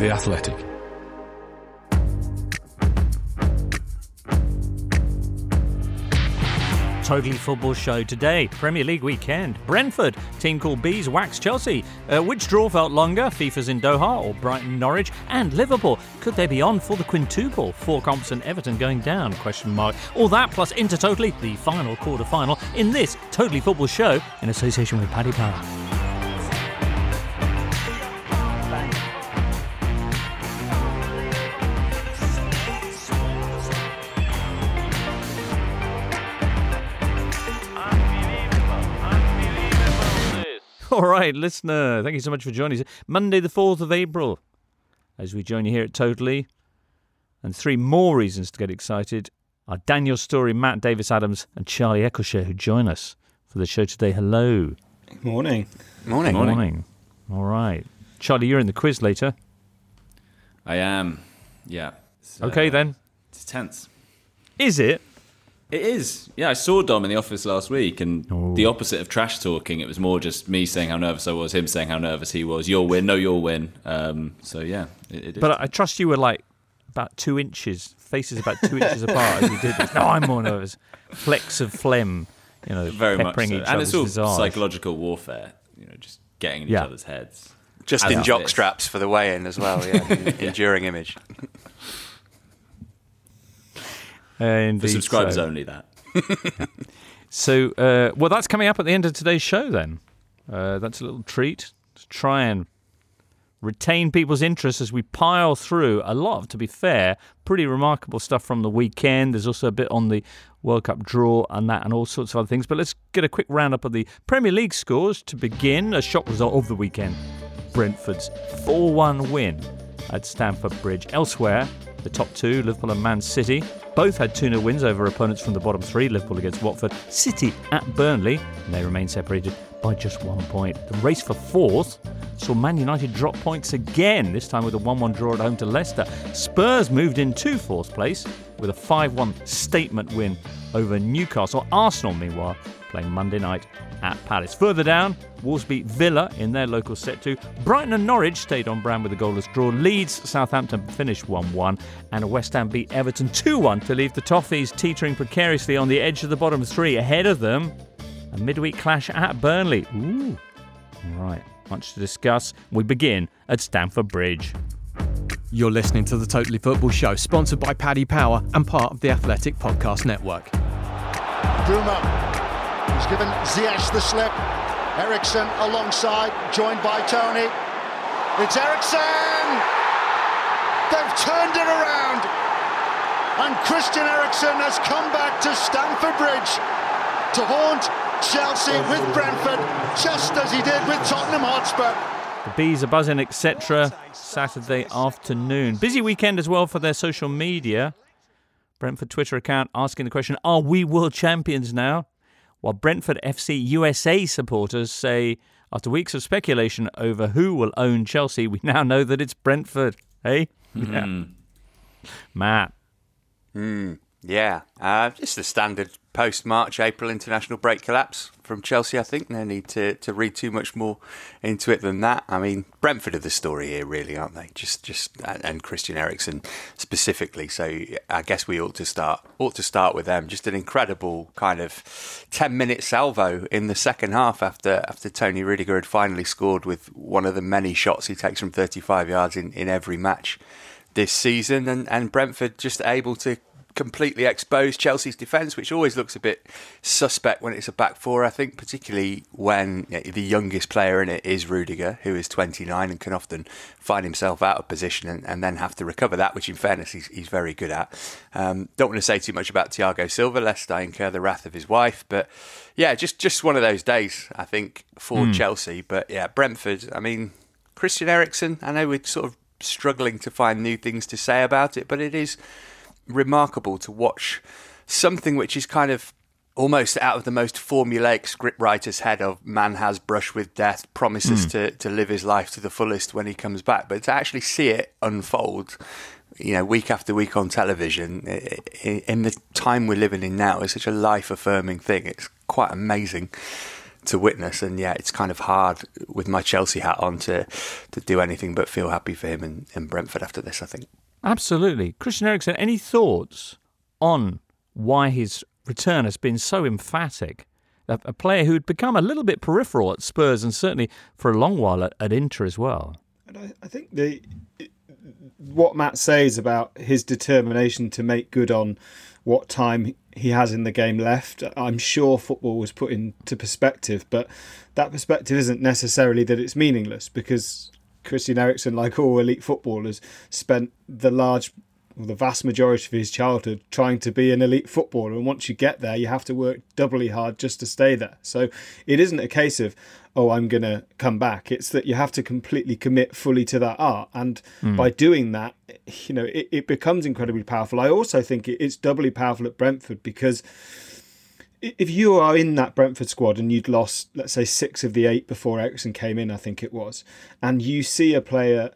The Athletic. Totally Football Show today. Premier League weekend. Brentford, team called Bees, wax Chelsea. Uh, which draw felt longer? FIFA's in Doha or Brighton Norwich? And Liverpool. Could they be on for the quintuple? Four comps and Everton going down? Question mark. All that plus into Totally, the final quarter final in this Totally Football Show in association with Paddy Power. Right, listener, thank you so much for joining us. Monday, the 4th of April, as we join you here at Totally. And three more reasons to get excited are Daniel Storey, Matt Davis Adams, and Charlie Eccleshare, who join us for the show today. Hello. Morning. Morning. Good morning. All right. Charlie, you're in the quiz later. I am. Yeah. It's, Okay, uh, then. It's tense. Is it? It is. Yeah, I saw Dom in the office last week, and the opposite of trash talking. It was more just me saying how nervous I was, him saying how nervous he was. Your win, no, your win. Um, so yeah, it, it is. But I trust you were like about two inches, faces about two inches apart as you did this. No, I'm more nervous. Flecks of phlegm, you know, very much. peppering So. each And it's all visage. psychological warfare. You know, just getting in Yeah. each other's heads. Just As in jock straps for the weigh-in as well. Yeah, enduring image. Uh, For subscribers so. only, that. So, uh, well, that's coming up at the end of today's show. Then uh, that's a little treat to try and retain people's interest as we pile through a lot of, to be fair, pretty remarkable stuff from the weekend. There's also a bit on the World Cup draw and that, and all sorts of other things. But let's get a quick roundup of the Premier League scores to begin. A shock result of the weekend: Brentford's 4-1 win at Stamford Bridge. Elsewhere, the top two, Liverpool and Man City, both had 2 0 wins over opponents from the bottom three Liverpool against Watford, City at Burnley, and they remain separated by just one point. The race for fourth saw Man United drop points again, this time with a 1 1 draw at home to Leicester. Spurs moved in into fourth place with a 5 1 statement win over Newcastle. Arsenal, meanwhile, playing Monday night at Palace. Further down, Wolves beat Villa in their local set two. Brighton and Norwich stayed on brand with a goalless draw. Leeds, Southampton finished 1 1. And West Ham beat Everton 2 1 to leave the Toffees teetering precariously on the edge of the bottom three. Ahead of them, a midweek clash at Burnley. Ooh. All right, much to discuss. We begin at Stamford Bridge. You're listening to the Totally Football Show, sponsored by Paddy Power and part of the Athletic Podcast Network. Bruma. He's given Ziyech the slip. Eriksen alongside, joined by Toney. It's Eriksen! They've turned it around. And Christian Eriksen has come back to Stamford Bridge to haunt Chelsea with Brentford, just as he did with Tottenham Hotspur. The bees are buzzing, etc. Saturday afternoon. Busy weekend as well for their social media. Brentford Twitter account asking the question Are we world champions now? While Brentford FC USA supporters say, after weeks of speculation over who will own Chelsea, we now know that it's Brentford. Hey? Yeah. Matt. Yeah, uh, just the standard post-March, April international break collapse from Chelsea. I think no need to, to read too much more into it than that. I mean, Brentford are the story here, really, aren't they? Just, just, and Christian Eriksen specifically. So I guess we ought to start ought to start with them. Just an incredible kind of ten-minute salvo in the second half after after Toni Rudiger had finally scored with one of the many shots he takes from 35 yards in, in every match this season, and, and Brentford just able to completely expose Chelsea's defence, which always looks a bit suspect when it's a back four. I think, particularly when the youngest player in it is Rudiger, who is 29 and can often find himself out of position and, and then have to recover that, which, in fairness, he's, he's very good at. Um, don't want to say too much about Thiago Silva, lest I incur the wrath of his wife, but yeah, just just one of those days, I think, for Chelsea. But yeah, Brentford. I mean, Christian Eriksen. I know we're sort of struggling to find new things to say about it, but it is remarkable to watch something which is kind of almost out of the most formulaic scriptwriter's head of man has brushed with death, promises hmm. to, to live his life to the fullest when he comes back, but to actually see it unfold, you know, week after week on television, in the time we're living in now, is such a life affirming thing. It's quite amazing to witness. And yeah, it's kind of hard with my Chelsea hat on to to do anything but feel happy for him in, in Brentford after this. I think. Absolutely, Christian Eriksen. Any thoughts on why his return has been so emphatic? A, a player who had become a little bit peripheral at Spurs and certainly for a long while at, at Inter as well. And I, I think the what Matt says about his determination to make good on what time he has in the game left. I'm sure football was put into perspective, but that perspective isn't necessarily that it's meaningless because Christian Eriksen, like all elite footballers, spent the large the vast majority of his childhood trying to be an elite footballer. And once you get there, you have to work doubly hard just to stay there. So it isn't a case of, oh, I'm going to come back. It's that you have to completely commit fully to that art. And mm. by doing that, you know, it, it becomes incredibly powerful. I also think it's doubly powerful at Brentford because if you are in that Brentford squad and you'd lost, let's say, six of the eight before Eriksen came in, I think it was, and you see a player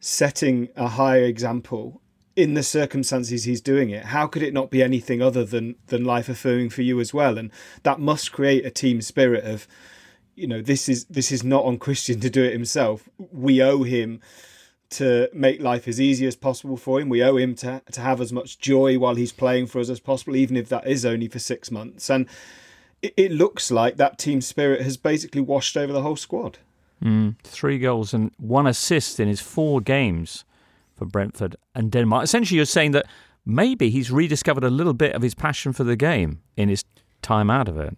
setting a higher example in the circumstances he's doing it, how could it not be anything other than than life affirming for you as well? And that must create a team spirit of, you know, this is this is not on Christian to do it himself. We owe him to make life as easy as possible for him. We owe him to to have as much joy while he's playing for us as possible, even if that is only for six months. And it, it looks like that team spirit has basically washed over the whole squad. Mm, three goals and one assist in his four games for Brentford and Denmark. Essentially, you're saying that maybe he's rediscovered a little bit of his passion for the game in his time out of it.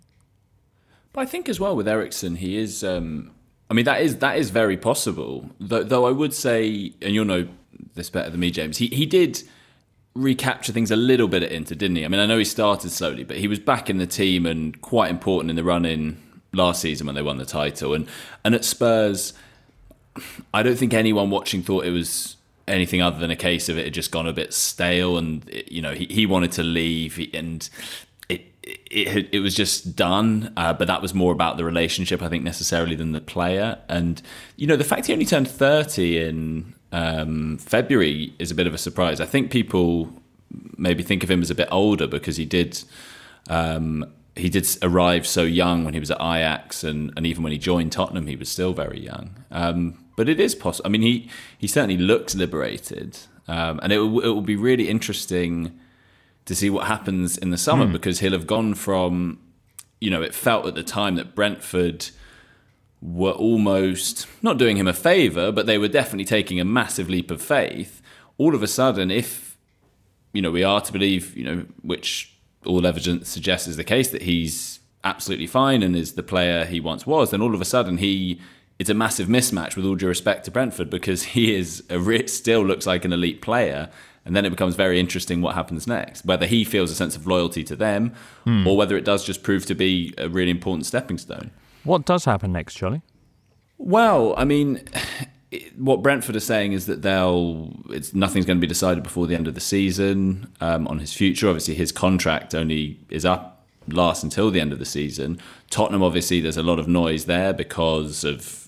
But I think as well with Eriksen, he is. Um, I mean, that is that is very possible. Though, though I would say, and you'll know this better than me, James. He he did recapture things a little bit at Inter, didn't he? I mean, I know he started slowly, but he was back in the team and quite important in the run in last season when they won the title. And and at Spurs, I don't think anyone watching thought it was anything other than a case of it had just gone a bit stale, and you know he, he wanted to leave, and it it was just done. Uh, but that was more about the relationship, I think, necessarily than the player. And you know the fact he only turned thirty in um, February is a bit of a surprise. I think people maybe think of him as a bit older because he did. Um, he did arrive so young when he was at Ajax, and, and even when he joined Tottenham, he was still very young. Um, but it is possible. I mean, he he certainly looks liberated, um, and it will, it will be really interesting to see what happens in the summer mm. because he'll have gone from, you know, it felt at the time that Brentford were almost not doing him a favour, but they were definitely taking a massive leap of faith. All of a sudden, if you know we are to believe, you know, which all evidence suggests is the case that he's absolutely fine and is the player he once was, then all of a sudden he it's a massive mismatch with all due respect to Brentford because he is a, still looks like an elite player. And then it becomes very interesting what happens next, whether he feels a sense of loyalty to them hmm. or whether it does just prove to be a really important stepping stone. What does happen next, Charlie? Well, I mean, what Brentford are saying is that they'll it's nothing's going to be decided before the end of the season um, on his future. Obviously, his contract only is up last until the end of the season. Tottenham, obviously, there's a lot of noise there because of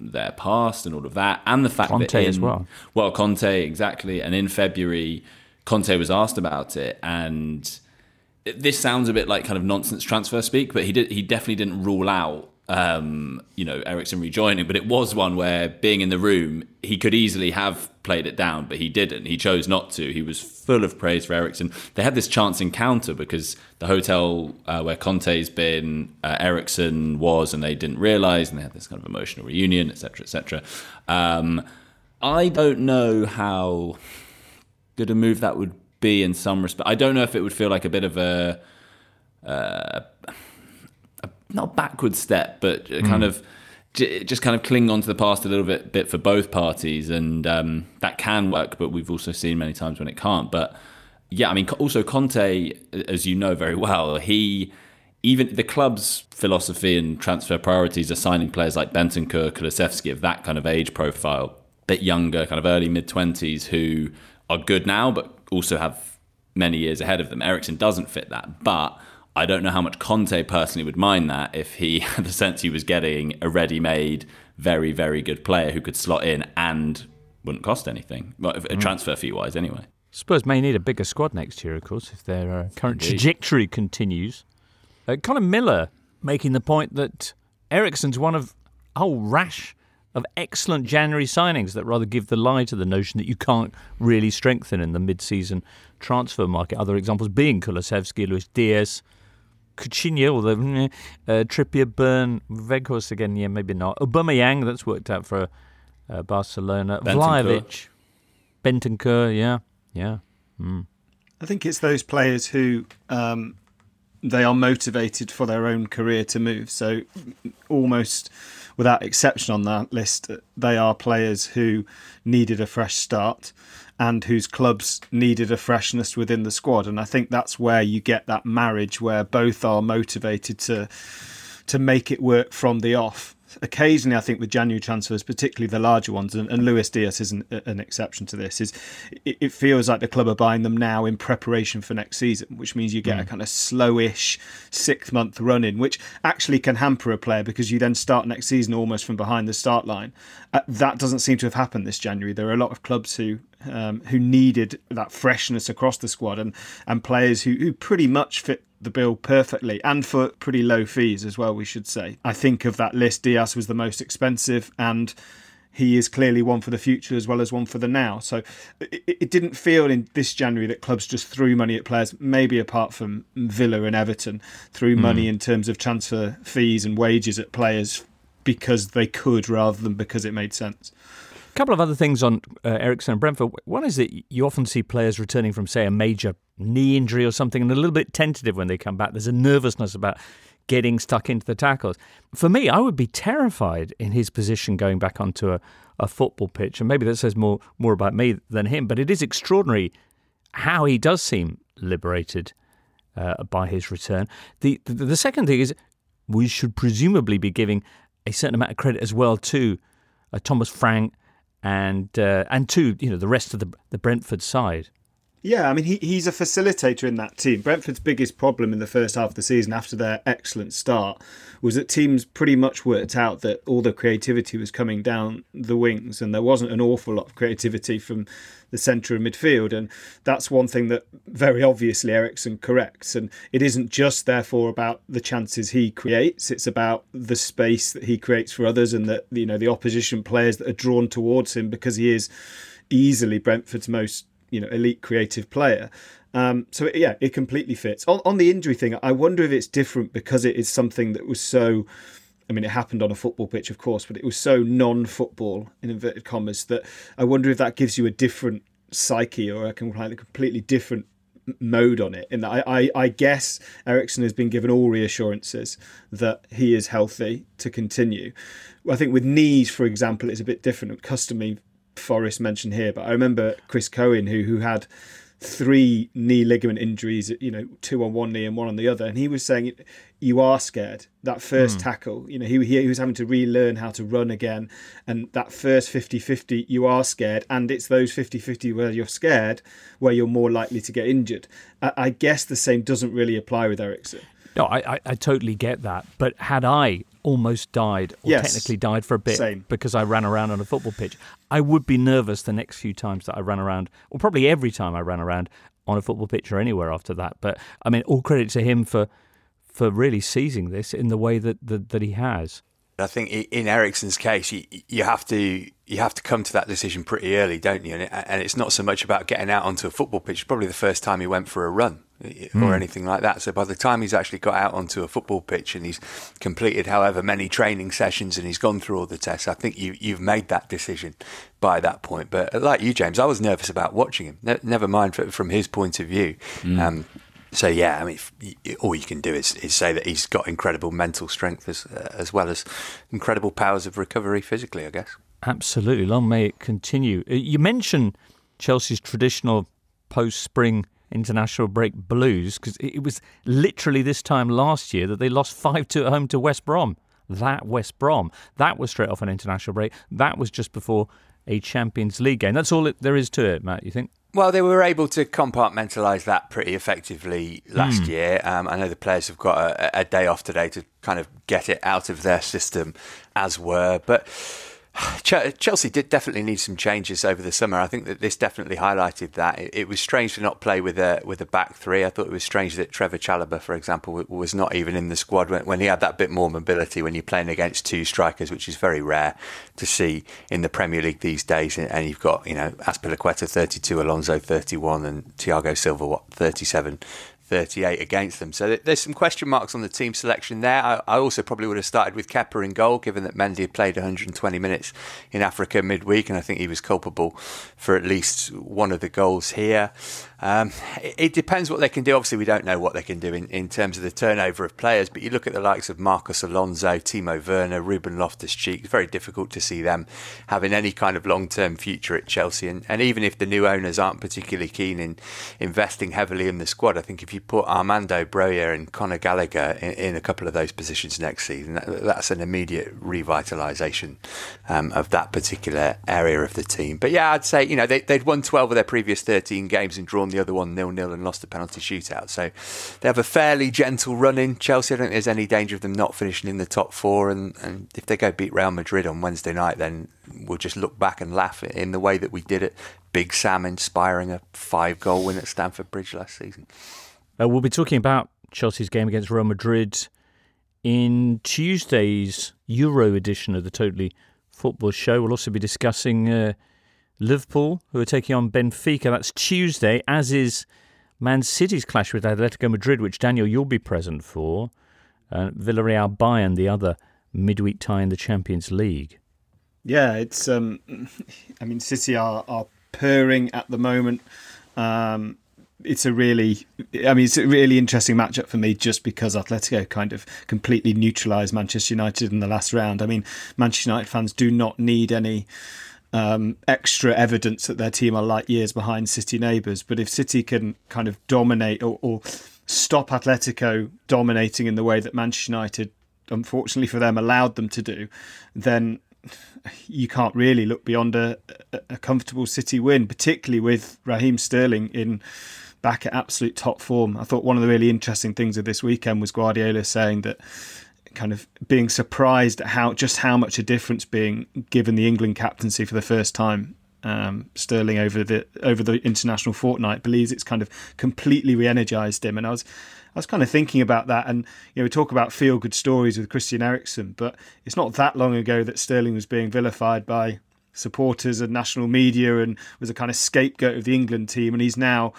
their past and all of that, and the fact Conte that in, as well. Well, Conte exactly, and in February, Conte was asked about it, and this sounds a bit like kind of nonsense transfer speak, but he did he definitely didn't rule out um, you know, Eriksen rejoining, but it was one where being in the room, he could easily have played it down, but he didn't. He chose not to. He was full of praise for Eriksen. They had this chance encounter because the hotel uh, where Conte's been, uh, Eriksen was, and they didn't realise, and they had this kind of emotional reunion, etc., etc. Um, I don't know how good a move that would be in some respect. I don't know if it would feel like a bit of a. Uh, not a backward step, but mm. kind of just kind of cling on to the past a little bit, bit for both parties, and um, that can work. But we've also seen many times when it can't. But yeah, I mean, also Conte, as you know very well, he even the club's philosophy and transfer priorities are signing players like Bentancur, Kulusevski of that kind of age profile, bit younger, kind of early mid twenties, who are good now, but also have many years ahead of them. Eriksen doesn't fit that, but I don't know how much Conte personally would mind that if he had the sense he was getting a ready-made, very, very good player who could slot in and wouldn't cost anything, well, mm. transfer fee-wise anyway. Spurs may need a bigger squad next year, of course, if their uh, current Indeed. trajectory continues. Uh, Colin Miller making the point that Eriksen's one of a whole rash of excellent January signings that rather give the lie to the notion that you can't really strengthen in the mid-season transfer market. Other examples being Kulusevski, Luis Diaz, Coutinho, although uh, Trippier, Burn, Weghorst again, yeah, maybe not. Aubameyang, that's worked out for uh, Barcelona. Vlahovic, Bentancur, yeah, yeah. Mm. I think it's those players who um, they are motivated for their own career to move. So almost without exception on that list, they are players who needed a fresh start and whose clubs needed a freshness within the squad. And I think that's where you get that marriage where both are motivated to to make it work from the off occasionally, I think with January transfers, particularly the larger ones, and, and Luis Diaz is an, an, exception to this, is it, it, feels like the club are buying them now in preparation for next season, which means you get mm. a kind of slowish six month run in, which actually can hamper a player because you then start next season almost from behind the start line. Uh, that doesn't seem to have happened this January. There are a lot of clubs who um, who needed that freshness across the squad and and players who, who pretty much fit the bill perfectly and for pretty low fees as well, we should say. I think of that list, Diaz was the most expensive and he is clearly one for the future as well as one for the now. So it, it, didn't feel in this January that clubs just threw money at players, maybe apart from Villa and Everton, threw mm. money in terms of transfer fees and wages at players because they could rather than because it made sense. Couple of other things on uh, Eriksen and Brentford. One is that you often see players returning from, say, a major knee injury or something and a little bit tentative when they come back. There's a nervousness about getting stuck into the tackles. For me, I would be terrified in his position going back onto a, a football pitch. And maybe that says more, more about me than him, but it is extraordinary how he does seem liberated uh, by his return. The, the, the second thing is we should presumably be giving a certain amount of credit as well to uh, Thomas Frank and uh, and to you know the rest of the the Brentford side. Yeah, I mean he, he's a facilitator in that team. Brentford's biggest problem in the first half of the season after their excellent start was that teams pretty much worked out that all the creativity was coming down the wings and there wasn't an awful lot of creativity from the centre of midfield. And that's one thing that very obviously Eriksen corrects. And it isn't just therefore about the chances he creates, it's about the space that he creates for others and that you know the opposition players that are drawn towards him because he is easily Brentford's most you know elite creative player. Um, so it, yeah, it completely fits. On, on the injury thing, I wonder if it's different because it is something that was so. I mean, it happened on a football pitch, of course, but it was so non-football in inverted commas that I wonder if that gives you a different psyche or a completely different mode on it. In that, I, I, I guess Eriksen has been given all reassurances that he is healthy to continue. I think with knees, for example, it's a bit different. Customary Forest mentioned here, but I remember Chris Cohen who who had three knee ligament injuries, you know, two on one knee and one on the other, and he was saying you are scared. That first mm. tackle, you know, he, he was having to relearn how to run again, and that first 50-50, you are scared, and it's those 50-50 where you're scared where you're more likely to get injured. I, I guess the same doesn't really apply with Eriksen. No, I, I, I, totally get that. But had I almost died, or yes, technically died for a bit same. because I ran around on a football pitch, I would be nervous the next few times that I ran around, or probably every time I ran around on a football pitch or anywhere after that. But I mean, all credit to him for for really seizing this in the way that that, that he has. I think in Eriksen's case, you, you have to you have to come to that decision pretty early, don't you? And, it, and it's not so much about getting out onto a football pitch. It's probably the first time he went for a run mm. or hmm. anything like that. So by the time he's actually got out onto a football pitch and he's completed however many training sessions and he's gone through all the tests, I think you you've made that decision by that point. But like you, James, I was nervous about watching him. Ne- never mind from his point of view. Mm. Um, so yeah, I mean, all you can do is, is say that he's got incredible mental strength as uh, as well as incredible powers of recovery physically. I guess. Absolutely, long may it continue. Uh, you mentioned Chelsea's traditional post-spring international break blues because it was literally this time last year that they lost five two at home to West Brom. That West Brom, that was straight off an international break. That was just before a Champions League game. That's all it, there is to it, Matt. You think? Well, they were able to compartmentalise that pretty effectively last mm. year. Um, I know the players have got a, a, day off today to kind of get it out of their system, as were. But Chelsea did definitely need some changes over the summer. I think that this definitely highlighted that. It, it, was strange to not play with a with a back three. I thought it was strange that Trevor Chalobah, for example, was not even in the squad when, when he had that bit more mobility when you're playing against two strikers, which is very rare to see in the Premier League these days. And you've got you know Azpilicueta 32, Alonso 31, and Thiago Silva what 37 38 against them. So there's some question marks on the team selection there. I, also probably would have started with Kepa in goal, given that Mendy had played 120 minutes in Africa midweek, and I think he was culpable for at least one of the goals here. Um, it, it, depends what they can do. Obviously, we don't know what they can do in, in terms of the turnover of players, but you look at the likes of Marcos Alonso, Timo Werner, Ruben Loftus Cheek, it's very difficult to see them having any kind of long term future at Chelsea. And, and even if the new owners aren't particularly keen in investing heavily in the squad, I think if you put Armando Broja and Conor Gallagher in, in a couple of those positions next season, that, that's an immediate revitalisation um, of that particular area of the team. But yeah, I'd say, you know, they, they'd won 12 of their previous 13 games and drawn the other one nil nil and lost the penalty shootout. So they have a fairly gentle run in Chelsea. I don't think there's any danger of them not finishing in the top four. And, and if they go beat Real Madrid on Wednesday night, then we'll just look back and laugh in the way that we did it. Big Sam inspiring a five goal win at Stamford Bridge last season. Uh, we'll be talking about Chelsea's game against Real Madrid in Tuesday's Euro edition of the Totally Football Show. We'll also be discussing. Uh, Liverpool, who are taking on Benfica. That's Tuesday, as is Man City's clash with Atletico Madrid, which Daniel you'll be present for. Uh, Villarreal Bayern, the other midweek tie in the Champions League. Yeah, it's. Um, I mean, City are are purring at the moment. Um, it's a really, I mean, it's a really interesting matchup for me just because Atletico kind of completely neutralised Manchester United in the last round. I mean, Manchester United fans do not need any um, extra evidence that their team are light years behind City neighbours. But if City can kind of dominate or, or stop Atletico dominating in the way that Manchester United, unfortunately for them, allowed them to do, then you can't really look beyond a, a comfortable City win, particularly with Raheem Sterling in back at absolute top form. I thought one of the really interesting things of this weekend was Guardiola saying that kind of being surprised at how just how much a difference being given the England captaincy for the first time. Um, Sterling over the over the international fortnight believes it's kind of completely re-energized him, and I was I was kind of thinking about that, and you know we talk about feel good stories with Christian Eriksen, but it's not that long ago that Sterling was being vilified by supporters and national media and was a kind of scapegoat of the England team, and he's now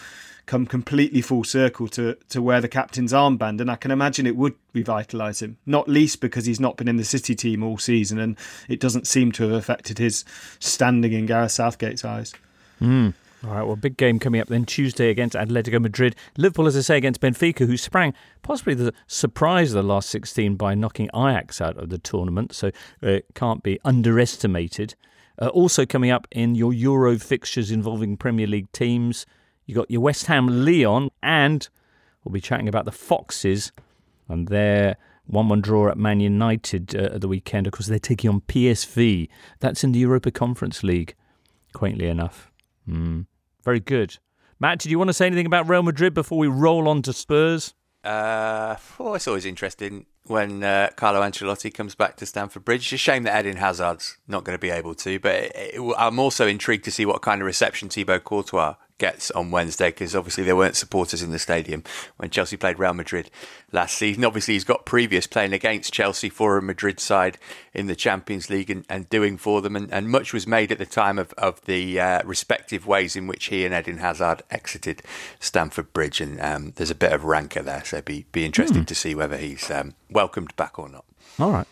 come completely full circle to to wear the captain's armband, and I can imagine it would revitalise him. Not least because he's not been in the City team all season, and it doesn't seem to have affected his standing in Gareth Southgate's eyes. Mm. All right, well, big game coming up then Tuesday against Atletico Madrid. Liverpool, as I say, against Benfica, who sprang possibly the surprise of the last 16 by knocking Ajax out of the tournament, so it can't be underestimated. Uh, also coming up in your Euro fixtures involving Premier League teams, you got your West Ham Lyon, and we'll be chatting about the Foxes and their 1 1 draw at Man United uh, at the weekend. Of course, they're taking on PSV. That's in the Europa Conference League, quaintly enough. Mm. Very good. Matt, did you want to say anything about Real Madrid before we roll on to Spurs? Uh, well, it's always interesting when uh, Carlo Ancelotti comes back to Stamford Bridge. It's a shame that Eden Hazard's not going to be able to, but it, it, I'm also intrigued to see what kind of reception Thibaut Courtois gets on Wednesday because obviously there weren't supporters in the stadium when Chelsea played Real Madrid last season. Obviously, he's got previous playing against Chelsea for a Madrid side in the Champions League and, and doing for them, and, and, much was made at the time of, of the uh, respective ways in which he and Eden Hazard exited Stamford Bridge, and um, there's a bit of rancour there, so be be interesting mm. to see whether he's um, welcomed back or not. All right,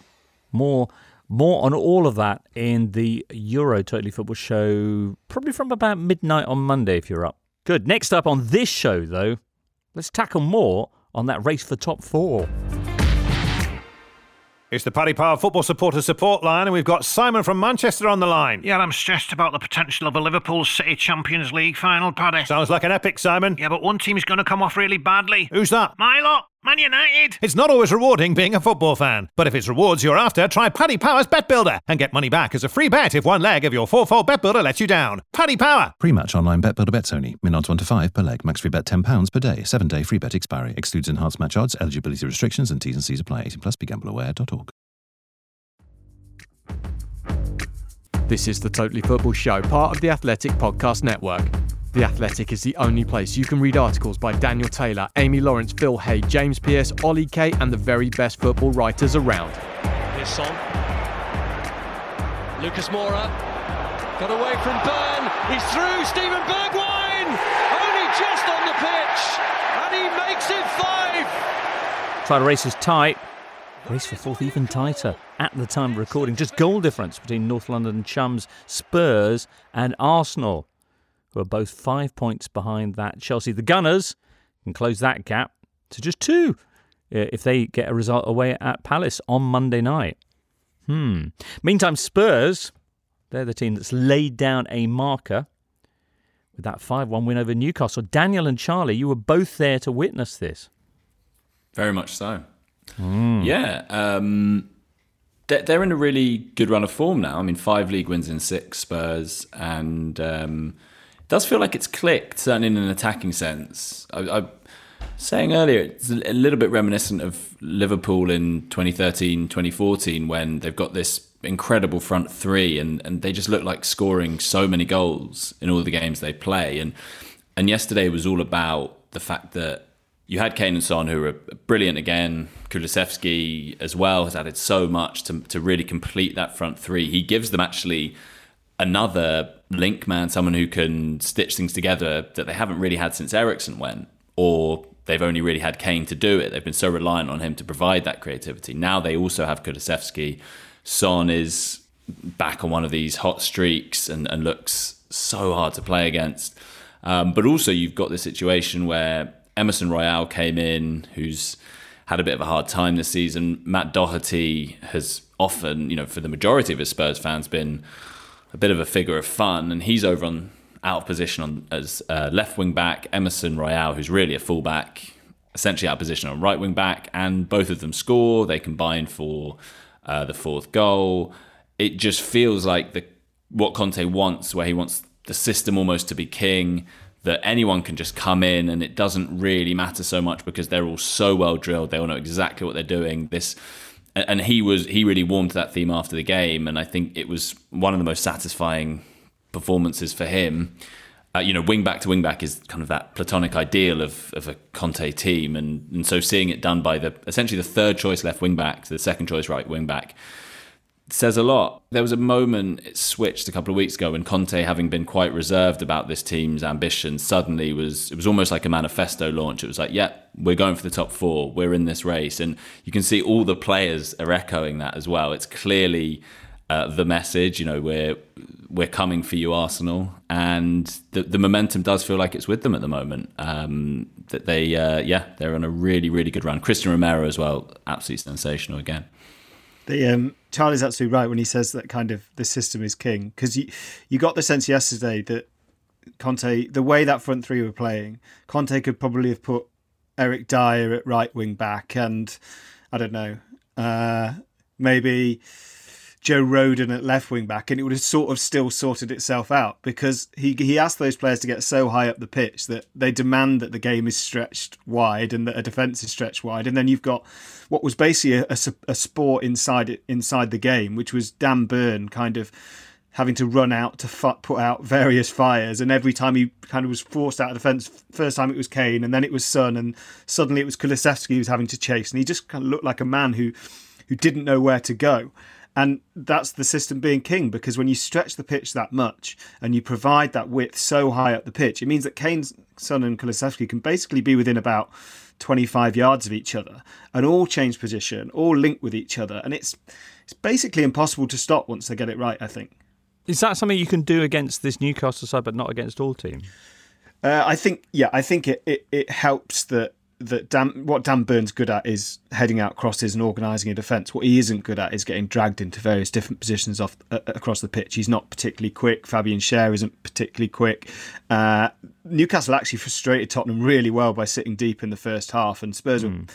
more more on all of that in the Euro Totally Football show, probably from about midnight on Monday if you're up. Good. Next up on this show, though, let's tackle more on that race for top four. It's the Paddy Power Football Supporter Support Line, and we've got Simon from Manchester on the line. Yeah, I'm stressed about the potential of a Liverpool City Champions League final, Paddy. Sounds like an epic, Simon. Yeah, but one team's going to come off really badly. Who's that? My lot. Man United! It's not always rewarding being a football fan, but if it's rewards you're after, try Paddy Power's Bet Builder and get money back as a free bet if one leg of your fourfold Bet Builder lets you down. Paddy Power! Pre-match online Bet Builder bets only. Min odds 1 to 5 per leg. Max free bet £10 per day. 7 day free bet expiry. Excludes enhanced match odds. Eligibility restrictions and T's and C's apply. 18 plus. BeGambleAware.org. This is the Totally Football Show, part of the Athletic Podcast Network. The Athletic is the only place you can read articles by Daniel Taylor, Amy Lawrence, Phil Hay, James Pearce, Ollie Kay, and the very best football writers around. Here's Son. Lucas Moura got away from Burn. He's through. Steven Bergwijn only just on the pitch, and he makes it five. Try to race is tight. Race for fourth even tighter at the time of recording. Just goal difference between North London chums Spurs and Arsenal, who are both five points behind that Chelsea. The Gunners can close that gap to just two uh, if they get a result away at Palace on Monday night. Hmm. Meantime, Spurs, they're the team that's laid down a marker with that 5 1 win over Newcastle. Daniel and Charlie, you were both there to witness this. Very much so. Yeah. Um, they're, they're in a really good run of form now. I mean, five league wins in six Spurs, and um, does feel like it's clicked, certainly in an attacking sense. I, I saying earlier, it's a little bit reminiscent of Liverpool in 2013, 2014, when they've got this incredible front three, and, and they just look like scoring so many goals in all the games they play. And and yesterday was all about the fact that you had Kane and Son who were brilliant again. Kulusevski as well has added so much to to really complete that front three. He gives them actually another link man, someone who can stitch things together that they haven't really had since Eriksen went, or they've only really had Kane to do it. They've been so reliant on him to provide that creativity. Now they also have Kulusevski. Son is back on one of these hot streaks and, and looks so hard to play against. Um, but also you've got this situation where Emerson Royal came in, who's had a bit of a hard time this season. Matt Doherty has often, you know, for the majority of his Spurs fans, been a bit of a figure of fun, and he's over on out of position on as uh, left wing back. Emerson Royal, who's really a fullback, essentially out of position on right wing back, and both of them score. They combine for uh, the fourth goal. It just feels like the what Conte wants, where he wants the system almost to be king. That anyone can just come in and it doesn't really matter so much because they're all so well drilled. They all know exactly what they're doing. This and he was he really warmed to that theme after the game, and I think it was one of the most satisfying performances for him. Uh, you know, wing back to wing back is kind of that platonic ideal of, of a Conte team, and, and so seeing it done by the essentially the third choice left wing back to the second choice right wing back says a lot. There was a moment it switched a couple of weeks ago when Conte, having been quite reserved about this team's ambition, suddenly was it was almost like a manifesto launch. It was like, yeah, we're going for the top four, we're in this race, and you can see all the players are echoing that as well. It's clearly uh, the message, you know, we're we're coming for you, Arsenal, and the the momentum does feel like it's with them at the moment. Um, that they, uh, yeah, they're on a really really good run. Christian Romero as well, absolutely sensational again. The um, Charlie's absolutely right when he says that kind of the system is king because you you got the sense yesterday that Conte, the way that front three were playing, Conte could probably have put Eric Dier at right wing back and I don't know, uh, maybe Joe Rodon at left wing back, and it would have sort of still sorted itself out because he he asked those players to get so high up the pitch that they demand that the game is stretched wide and that a defence is stretched wide, and then you've got what was basically a, a, a sport inside it inside the game, which was Dan Burn kind of having to run out to put out various fires, and every time he kind of was forced out of defence. First time it was Kane, and then it was Son, and suddenly it was Kulusevski who was having to chase, and he just kind of looked like a man who who didn't know where to go. And that's the system being king because when you stretch the pitch that much and you provide that width so high up the pitch, it means that Kane's Son and Kulusevski can basically be within about 25 yards of each other and all change position, all link with each other. And it's it's basically impossible to stop once they get it right, I think. Is that something you can do against this Newcastle side, but not against all teams? Uh, I think, yeah, I think it, it, it helps that that Dan, what Dan Burns good at is heading out crosses and organising a defence. What he isn't good at is getting dragged into various different positions off uh, across the pitch. He's not particularly quick. Fabian Schär isn't particularly quick. Uh, Newcastle actually frustrated Tottenham really well by sitting deep in the first half, and Spurs mm. were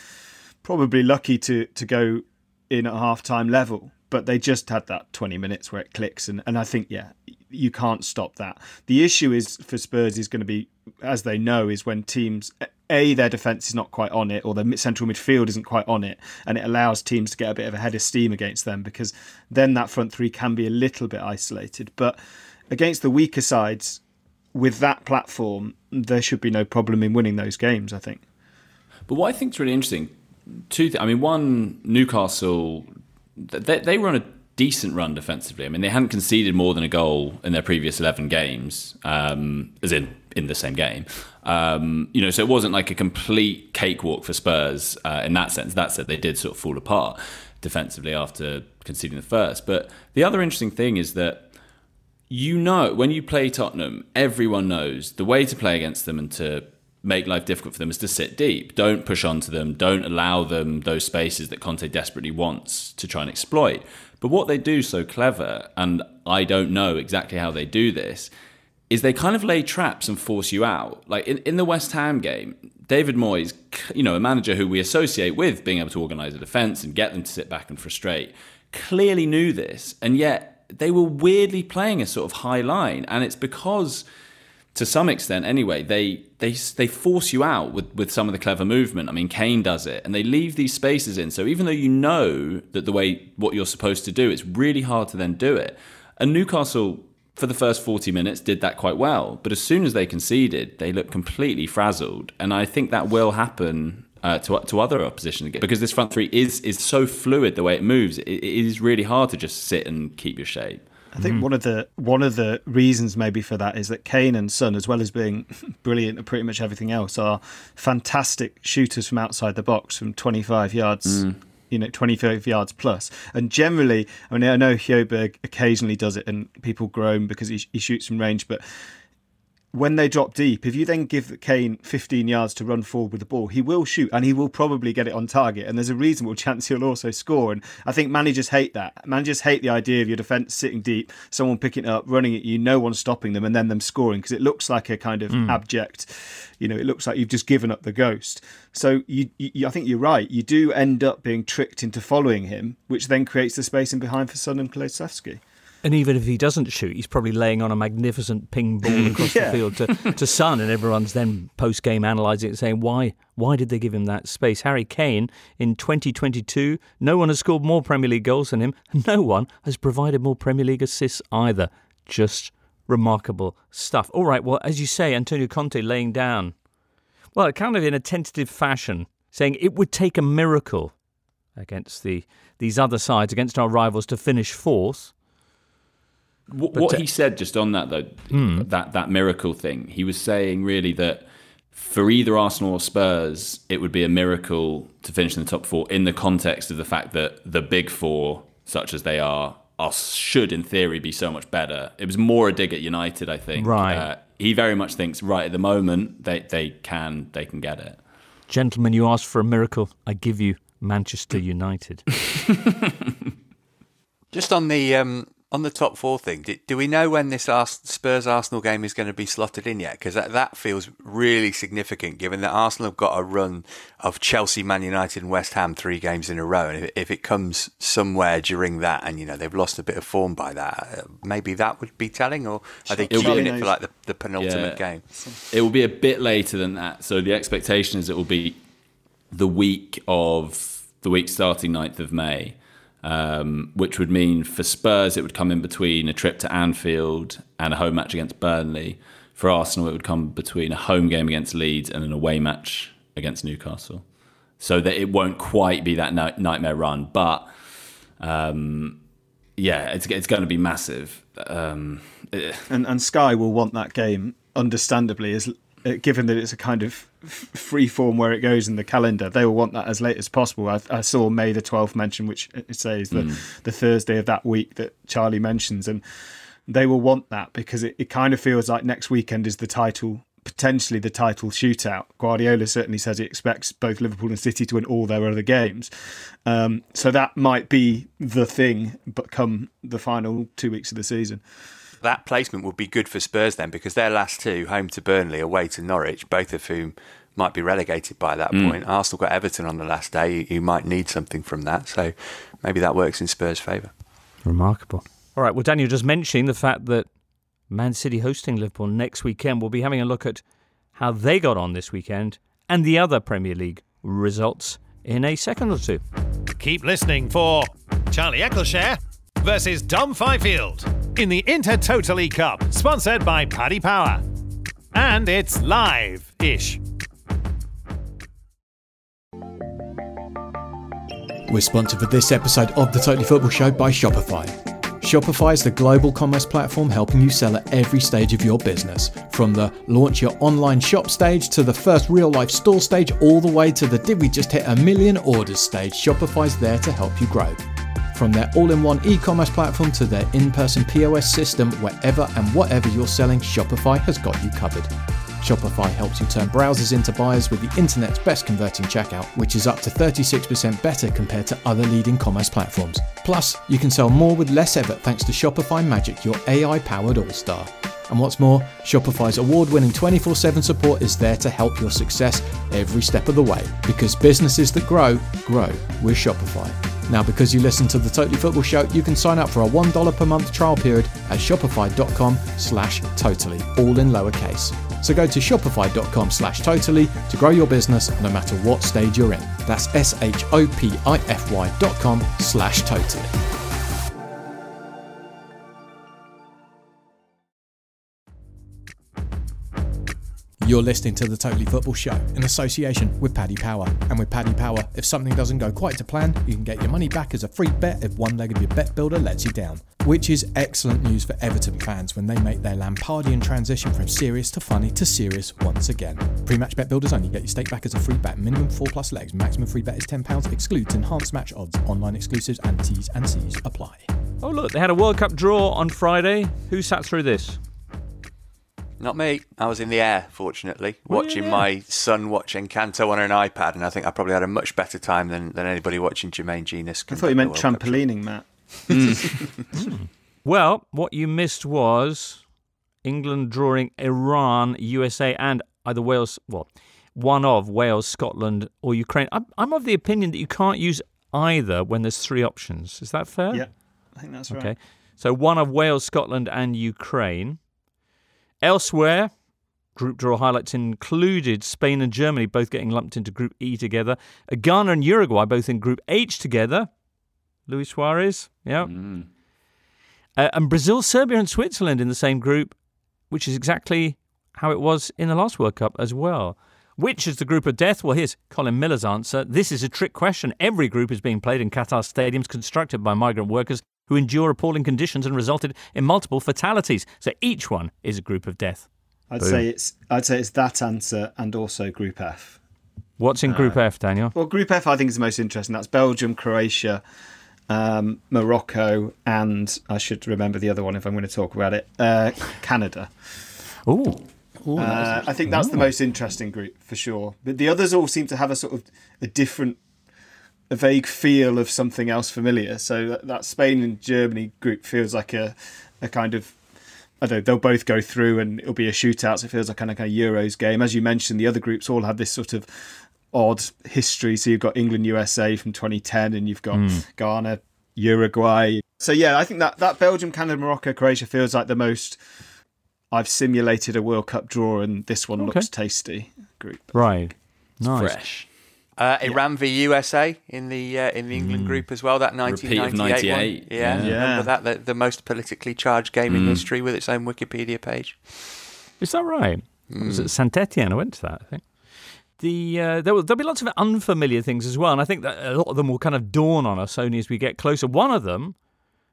probably lucky to to go in at half time level. But they just had that 20 minutes where it clicks, and, and I think yeah, you can't stop that. The issue is for Spurs is going to be, as they know, is when teams a their defense is not quite on it, or their central midfield isn't quite on it, and it allows teams to get a bit of a head of steam against them because then that front three can be a little bit isolated. But against the weaker sides, with that platform, there should be no problem in winning those games. I think. But what I think is really interesting, two. I mean, one Newcastle, they, they run a decent run defensively. I mean, they hadn't conceded more than a goal in their previous eleven games, um, as in in the same game. Um, you know, so it wasn't like a complete cakewalk for Spurs uh, in that sense. That said, they did sort of fall apart defensively after conceding the first. But the other interesting thing is that you know when you play Tottenham, everyone knows the way to play against them and to make life difficult for them is to sit deep. Don't push onto them. Don't allow them those spaces that Conte desperately wants to try and exploit. But what they do so clever, and I don't know exactly how they do this, is they kind of lay traps and force you out. Like in, in the West Ham game, David Moyes, you know, a manager who we associate with being able to organise a defence and get them to sit back and frustrate, clearly knew this, and yet they were weirdly playing a sort of high line, and it's because to some extent anyway they they they force you out with with some of the clever movement. I mean kane does it and they leave these spaces in. So even though you know that the way what you're supposed to do it's really hard to then do it. And newcastle for the first 40 minutes did that quite well but as soon as they conceded they looked completely frazzled and i think that will happen uh, to, to other opposition again because this front three is is so fluid the way it moves it, it is really hard to just sit and keep your shape I think mm. one of the one of the reasons maybe for that is that Kane and Son, as well as being brilliant at pretty much everything else, are fantastic shooters from outside the box from 25 yards. Mm. You know, 25 yards plus. And generally, I mean, I know Højbjerg occasionally does it and people groan because he, he shoots from range, but when they drop deep, if you then give Kane 15 yards to run forward with the ball, he will shoot and he will probably get it on target. And there's a reasonable chance he'll also score. And I think managers hate that. Managers hate the idea of your defence sitting deep, someone picking it up, running at you, no one stopping them, and then them scoring because it looks like a kind of mm. abject, you know, it looks like you've just given up the ghost. So you, you, I think you're right. You do end up being tricked into following him, which then creates the space in behind for Son and Kulusevski. And even if he doesn't shoot, he's probably laying on a magnificent ping ball mm. across yeah. the field to, to Son, and everyone's then post game analysing it, saying, why, why did they give him that space? Harry Kane in 2022, no one has scored more Premier League goals than him, and no one has provided more Premier League assists either. Just remarkable stuff. All right, well, as you say, Antonio Conte laying down, well, kind of in a tentative fashion, saying it would take a miracle against the these other sides, against our rivals, to finish fourth. What, what he said just on that though, mm. that that miracle thing, he was saying really that for either Arsenal or Spurs, it would be a miracle to finish in the top four in the context of the fact that the big four, such as they are, are should in theory be so much better. It was more a dig at United, I think. Right. Uh, he very much thinks right at the moment they they can they can get it. Gentlemen, you asked for a miracle. I give you Manchester United. Just on the um, on the top four thing, do, do we know when this Spurs Arsenal game is going to be slotted in yet? Because that, that feels really significant given that Arsenal have got a run of Chelsea, Man United, and West Ham three games in a row. And if, if it comes somewhere during that and, you know, they've lost a bit of form by that, uh, maybe that would be telling, or are they keeping it for like the, the penultimate yeah. game? It will be a bit later than that. So the expectation is it will be the week of the week starting 9th of May um, which would mean for Spurs it would come in between a trip to Anfield and a home match against Burnley. For Arsenal, it would come between a home game against Leeds and an away match against Newcastle. So that it won't quite be that nightmare run, but um, yeah, it's it's going to be massive. Um, and and Sky will want that game, understandably, as given that it's a kind of free form where it goes in the calendar, they will want that as late as possible. I, I saw May the 12th mentioned, which it says the, mm. the Thursday of that week that Charlie mentions. And they will want that because it, it kind of feels like next weekend is the title potentially the title shootout. Guardiola certainly says he expects both Liverpool and City to win all their other games. Um, so that might be the thing, but come the final two weeks of the season that placement would be good for Spurs then because their last two, home to Burnley, away to Norwich, both of whom might be relegated by that mm. point. Arsenal got Everton on the last day. You might need something from that. So maybe that works in Spurs' favour. Remarkable. All right. Well, Daniel, just mentioning the fact that Man City hosting Liverpool next weekend, we'll be having a look at how they got on this weekend and the other Premier League results in a second or two. Keep listening for Charlie Eccleshare versus Dom Fifield in the Inter Totally Cup, sponsored by Paddy Power. And it's live ish. We're sponsored for this episode of the Totally Football Show by Shopify. Shopify is the global commerce platform helping you sell at every stage of your business. From the launch your online shop stage to the first real life store stage, all the way to the did we just hit a million orders stage, Shopify's there to help you grow. From their all in one e commerce platform to their in person POS system, wherever and whatever you're selling, Shopify has got you covered. Shopify helps you turn browsers into buyers with the internet's best converting checkout, which is up to 36% better compared to other leading commerce platforms. Plus, you can sell more with less effort thanks to Shopify Magic, your AI powered all star. And what's more, Shopify's award winning 24 7 support is there to help your success every step of the way. Because businesses that grow, grow with Shopify. Now, because you listen to the Totally Football Show, you can sign up for a $1 per month trial period at shopify.com slash totally, all in lowercase. So go to shopify.com slash totally to grow your business no matter what stage you're in. That's S-H-O-P-I-F-Y dot com slash totally. You're listening to the Totally Football Show in association with Paddy Power. And with Paddy Power, if something doesn't go quite to plan, you can get your money back as a free bet if one leg of your bet builder lets you down. Which is excellent news for Everton fans when they make their Lampardian transition from serious to funny to serious once again. Pre-match bet builders only get your stake back as a free bet. Minimum four plus legs. Maximum free bet is £10. Excludes enhanced match odds. Online exclusives and T's and C's apply. Oh, look, they had a World Cup draw on Friday. Who sat through this? Not me. I was in the air, fortunately, oh, Were watching my son watch Encanto on an iPad, and I think I probably had a much better time than, than anybody watching Jermaine Jenas. I thought you meant trampolining, Matt. Hmm. Well, what you missed was England drawing Iran, USA, and either Wales, well, one of Wales, Scotland, or Ukraine. I'm, I'm of the opinion that you can't use either when there's three options. Is that fair? Yeah, I think that's right. Okay. So one of Wales, Scotland, and Ukraine. Elsewhere, group draw highlights included Spain and Germany both getting lumped into Group E together. Ghana and Uruguay both in Group H together. Luis Suarez, yeah. Uh, and Brazil, Serbia, and Switzerland in the same group, which is exactly how it was in the last World Cup as well. Which is the group of death? Well, here's Colin Miller's answer. This is a trick question. Every group is being played in Qatar stadiums constructed by migrant workers who endure appalling conditions and resulted in multiple fatalities. So each one is a group of death. I'd Boom. say it's I'd say it's that answer and also Group F. What's in Group F, Daniel? Well, Group F I think is the most interesting. That's Belgium, Croatia, um, Morocco, and I should remember the other one if I'm going to talk about it. Uh, Canada. Ooh. Uh, I think that's the most interesting group for sure. But the others all seem to have a sort of a different, a vague feel of something else familiar. So that, that Spain and Germany group feels like a, a kind of, I don't know, they'll both go through and it'll be a shootout. So it feels like kind of, kind of Euros game. As you mentioned, the other groups all have this sort of odd history. So you've got England, USA from 2010, and you've got hmm. Ghana, Uruguay. So yeah, I think that that Belgium, Canada, Morocco, Croatia feels like the most. I've simulated a World Cup draw, and this one looks tasty. Group Right. Nice. Fresh. Uh, Iran v USA in the uh, in the England group as well. That Repeat of 1998 one. Yeah, yeah. remember Yeah. that the, the most politically charged game in history with its own Wikipedia page. Is that right? Was it Saint Etienne? I went to that, I think. The uh, there will there'll be lots of unfamiliar things as well, and I think that a lot of them will kind of dawn on us only as we get closer. One of them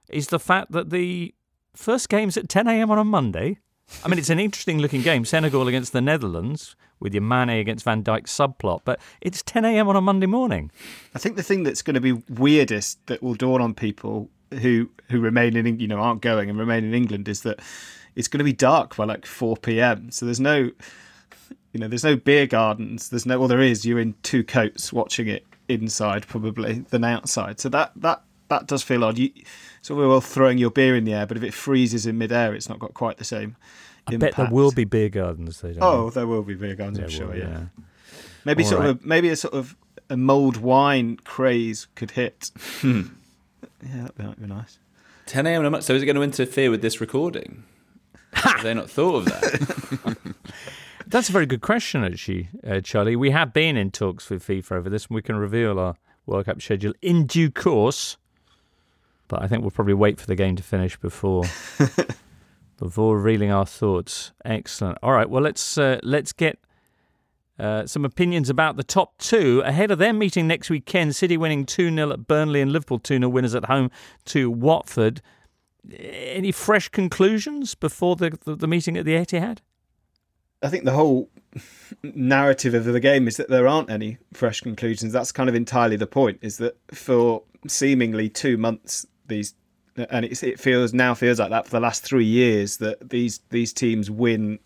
is the fact that the first game's at 10 a.m. on a Monday. I mean, it's an interesting looking game, Senegal against the Netherlands, with your Mane against Van Dijk subplot, but it's 10 a.m. on a Monday morning. I think the thing that's going to be weirdest that will dawn on people who who remain in you know aren't going and remain in England is that it's going to be dark by like 4 p.m. So there's no you know there's no beer gardens. There's no well there is. You're in two coats watching it inside probably than outside. So that that that does feel odd. You sort of well throwing your beer in the air, but if it freezes in midair, it's not got quite the same. I bet there will be beer gardens. They don't Oh, there will be beer gardens, There I'm sure. will, yeah. yeah. Maybe All sort right. of a, maybe a sort of a mulled wine craze could hit. Yeah, that might be nice. 10 a.m. on a Monday. So is it going to interfere with this recording? Have they not thought of that? That's a very good question, actually, uh, Charlie. We have been in talks with FIFA over this, and we can reveal our World Cup schedule in due course. But I think we'll probably wait for the game to finish before before revealing our thoughts. Excellent. All right. Well, let's uh, let's get uh, some opinions about the top two ahead of their meeting next weekend. City winning 2 0 at Burnley and Liverpool 2 0 winners at home to Watford. Any fresh conclusions before the, the, the meeting at the Etihad? I think the whole narrative of the game is that there aren't any fresh conclusions. That's kind of entirely the point. Is that for seemingly two months, these and it feels now feels like that for the last three years that these these teams win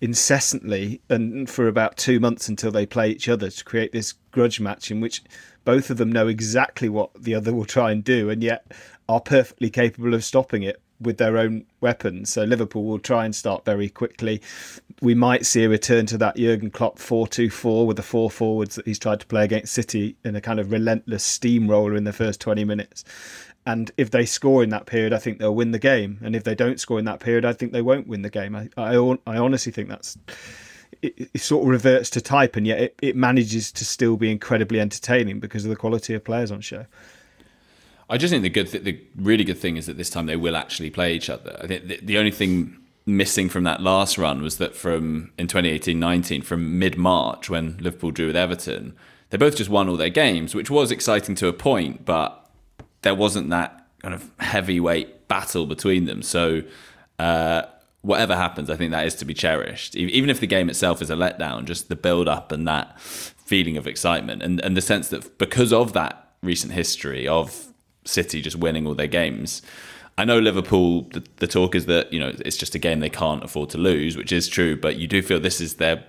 incessantly and for about two months until they play each other to create this grudge match in which both of them know exactly what the other will try and do and yet are perfectly capable of stopping it with their own weapons. So Liverpool will try and start very quickly. We might see a return to that Jurgen Klopp 4-2-4 with the four forwards that he's tried to play against City in a kind of relentless steamroller in the first 20 minutes. And if they score in that period, I think they'll win the game. And if they don't score in that period, I think they won't win the game. I, I, I honestly think that's it, it, sort of reverts to type, and yet it, it manages to still be incredibly entertaining because of the quality of players on show. I just think the good, th- the really good thing is that this time they will actually play each other. I think the, the only thing missing from that last run was that from in 2018-19, from mid March when Liverpool drew with Everton, they both just won all their games, which was exciting to a point, but there wasn't that kind of heavyweight battle between them. So uh, whatever happens, I think that is to be cherished. Even if the game itself is a letdown, just the build up and that feeling of excitement and, and the sense that because of that recent history of City just winning all their games. I know Liverpool. The, the, talk is that you know it's just a game they can't afford to lose, which is true. But you do feel this is their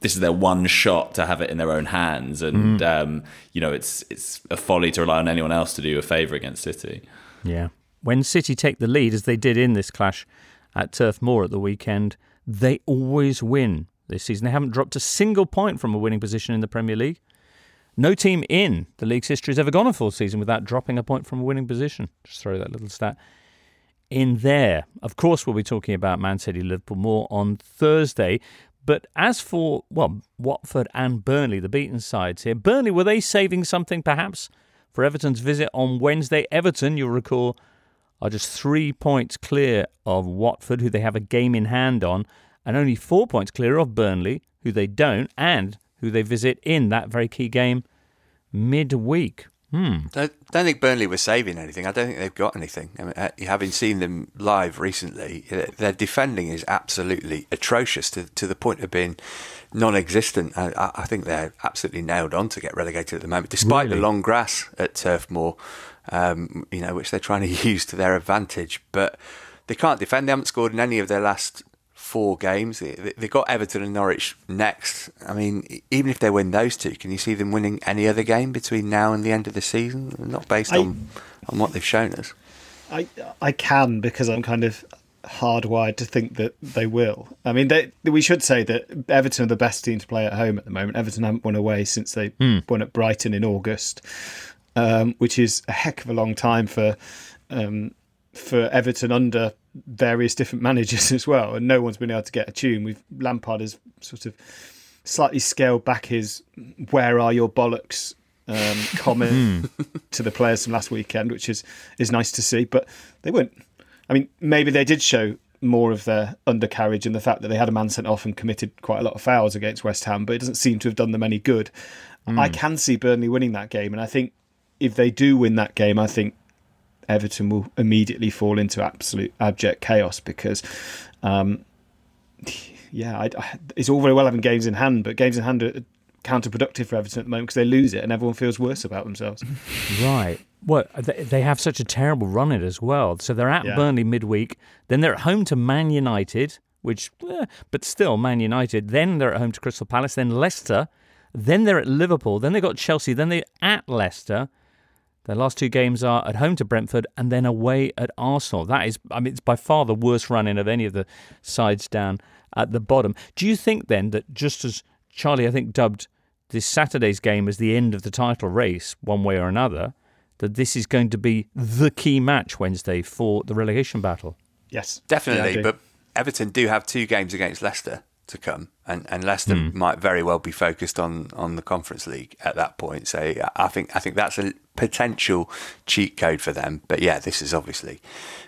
this is their one shot to have it in their own hands, and mm. um, you know it's it's a folly to rely on anyone else to do a favour against City. Yeah, when City take the lead, as they did in this clash at Turf Moor at the weekend, they always win this season. They haven't dropped a single point from a winning position in the Premier League. No team in the league's history has ever gone a full season without dropping a point from a winning position. Just throw that little stat in there. Of course, we'll be talking about Man City Liverpool more on Thursday. But as for, well, Watford and Burnley, the beaten sides here, Burnley, were they saving something perhaps for Everton's visit on Wednesday? Everton, you'll recall, are just three points clear of Watford, who they have a game in hand on, and only four points clear of Burnley, who they don't, and who they visit in that very key game midweek. Hmm. Don't, don't think Burnley were saving anything. I don't think they've got anything. I mean, uh, having seen them live recently, uh, their defending is absolutely atrocious to, to the point of being non-existent. I, I think they're absolutely nailed on to get relegated at the moment, despite really? the long grass at Turf Moor, um, you know, which they're trying to use to their advantage. But they can't defend. They haven't scored in any of their last four games. They've got Everton and Norwich next. I mean, even if they win those two, can you see them winning any other game between now and the end of the season? Not based I, on on what they've shown us. I I can because I'm kind of hardwired to think that they will. I mean, they, we should say that Everton are the best team to play at home at the moment. Everton haven't won away since they mm. won at Brighton in August, um, which is a heck of a long time for um, for Everton under various different managers as well, and no one's been able to get a tune. We've Lampard has sort of slightly scaled back his "Where are your bollocks?" Um, comment hmm. to the players from last weekend, which is is nice to see. But they weren't. I mean, maybe they did show more of their undercarriage and the fact that they had a man sent off and committed quite a lot of fouls against West Ham, but it doesn't seem to have done them any good. Mm. I can see Burnley winning that game, and I think if they do win that game, I think Everton will immediately fall into absolute abject chaos because, um, yeah, I, I, it's all very well having games in hand, but games in hand are counterproductive for Everton at the moment because they lose it and everyone feels worse about themselves. Right. Well, they have such a terrible run it as well. So they're at yeah. Burnley midweek, then they're at home to Man United, which, eh, but still Man United. Then they're at home to Crystal Palace, then Leicester, then they're at Liverpool, then they got Chelsea, then they're at Leicester. Their last two games are at home to Brentford and then away at Arsenal. That is, I mean, it's by far the worst running of any of the sides down at the bottom. Do you think then that just as Charlie, I think, dubbed this Saturday's game as the end of the title race, one way or another, that this is going to be the key match Wednesday for the relegation battle? Yes, definitely. Yeah, but Everton do have two games against Leicester to come, and, and Leicester Mm. might very well be focused on, on the Conference League at that point. So I think I think that's a potential cheat code for them. But yeah, this is obviously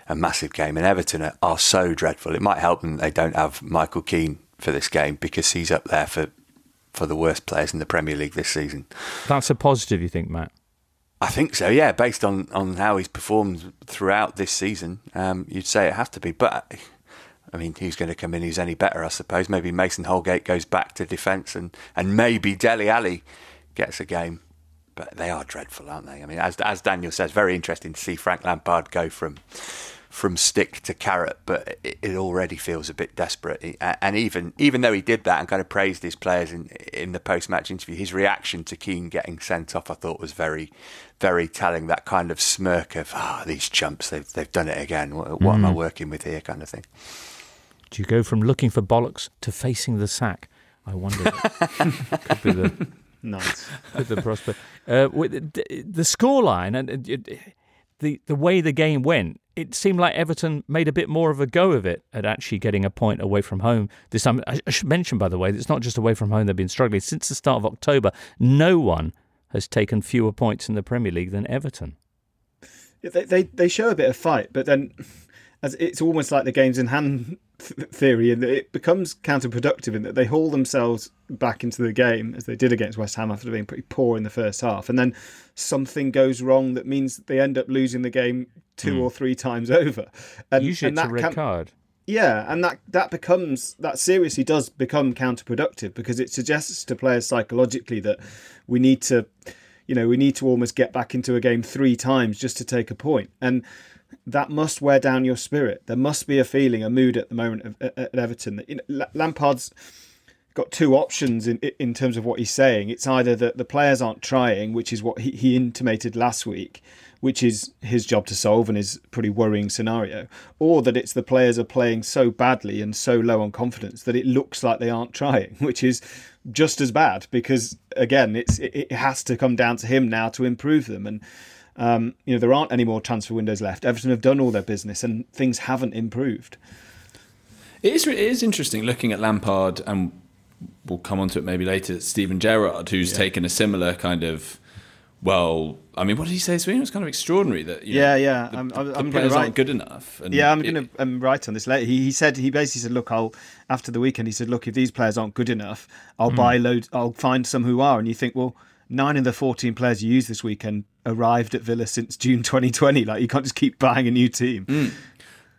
a massive game, and Everton are, are so dreadful. It might help them they don't have Michael Keane for this game because he's up there for for the worst players in the Premier League this season. That's a positive, you think, Matt? I think so, yeah. Based on, on how he's performed throughout this season, um, you'd say it has to be. But I mean, who's going to come in who's any better? I suppose maybe Mason Holgate goes back to defence, and, and maybe Dele Alli gets a game. But they are dreadful, aren't they? I mean, as as Daniel says, very interesting to see Frank Lampard go from from stick to carrot, but it, it already feels a bit desperate. And even even though he did that and kind of praised his players in in the post match interview, his reaction to Keane getting sent off, I thought was very very telling. That kind of smirk of ah, these chumps, they've they've done it again. What, what am I working with here, kind of thing. Do you go from looking for bollocks to facing the sack? I wonder. could be the Nice. could the prospect. Uh, with the, the scoreline and it, it- the the way the game went, it seemed like Everton made a bit more of a go of it at actually getting a point away from home this time. I, I should mention, by the way, that it's not just away from home they've been struggling since the start of October. No one has taken fewer points in the Premier League than Everton. they, they they show a bit of fight, but then as it's almost like the games in hand th- theory, and it becomes counterproductive in that they haul themselves back into the game as they did against West Ham after being pretty poor in the first half, and then something goes wrong that means they end up losing the game two hmm. or three times over. And, Usually, and it's a red can- card. yeah, and that that becomes that seriously does become counterproductive because it suggests to players psychologically that we need to, you know, we need to almost get back into a game three times just to take a point, and that must wear down your spirit. There must be a feeling, a mood at the moment of, at, Everton that you know, Lampard's got two options in in terms of what he's saying. It's either that the players aren't trying, which is what he, he intimated last week, which is his job to solve and is pretty worrying scenario, or that it's the players are playing so badly and so low on confidence that it looks like they aren't trying, which is just as bad because again, it's it, it has to come down to him now to improve them and. Um, you know there aren't any more transfer windows left. Everton have done all their business, and things haven't improved. It is, it is interesting looking at Lampard, and we'll come on to it maybe later. Steven Gerrard, who's taken a similar kind of, well, I mean, what did he say? It was kind of extraordinary that you Yeah, know, yeah, the, I'm- I'm- I'm players write- aren't good enough. Yeah, I'm going to um, write on this later. He, he said he basically said, "Look, I'll after the weekend." He said, "Look, if these players aren't good enough, I'll buy loads. I'll find some who are." And you think, well, nine of the fourteen players you used this weekend arrived at Villa since June 2020. Like you can't just keep buying a new team. Mm.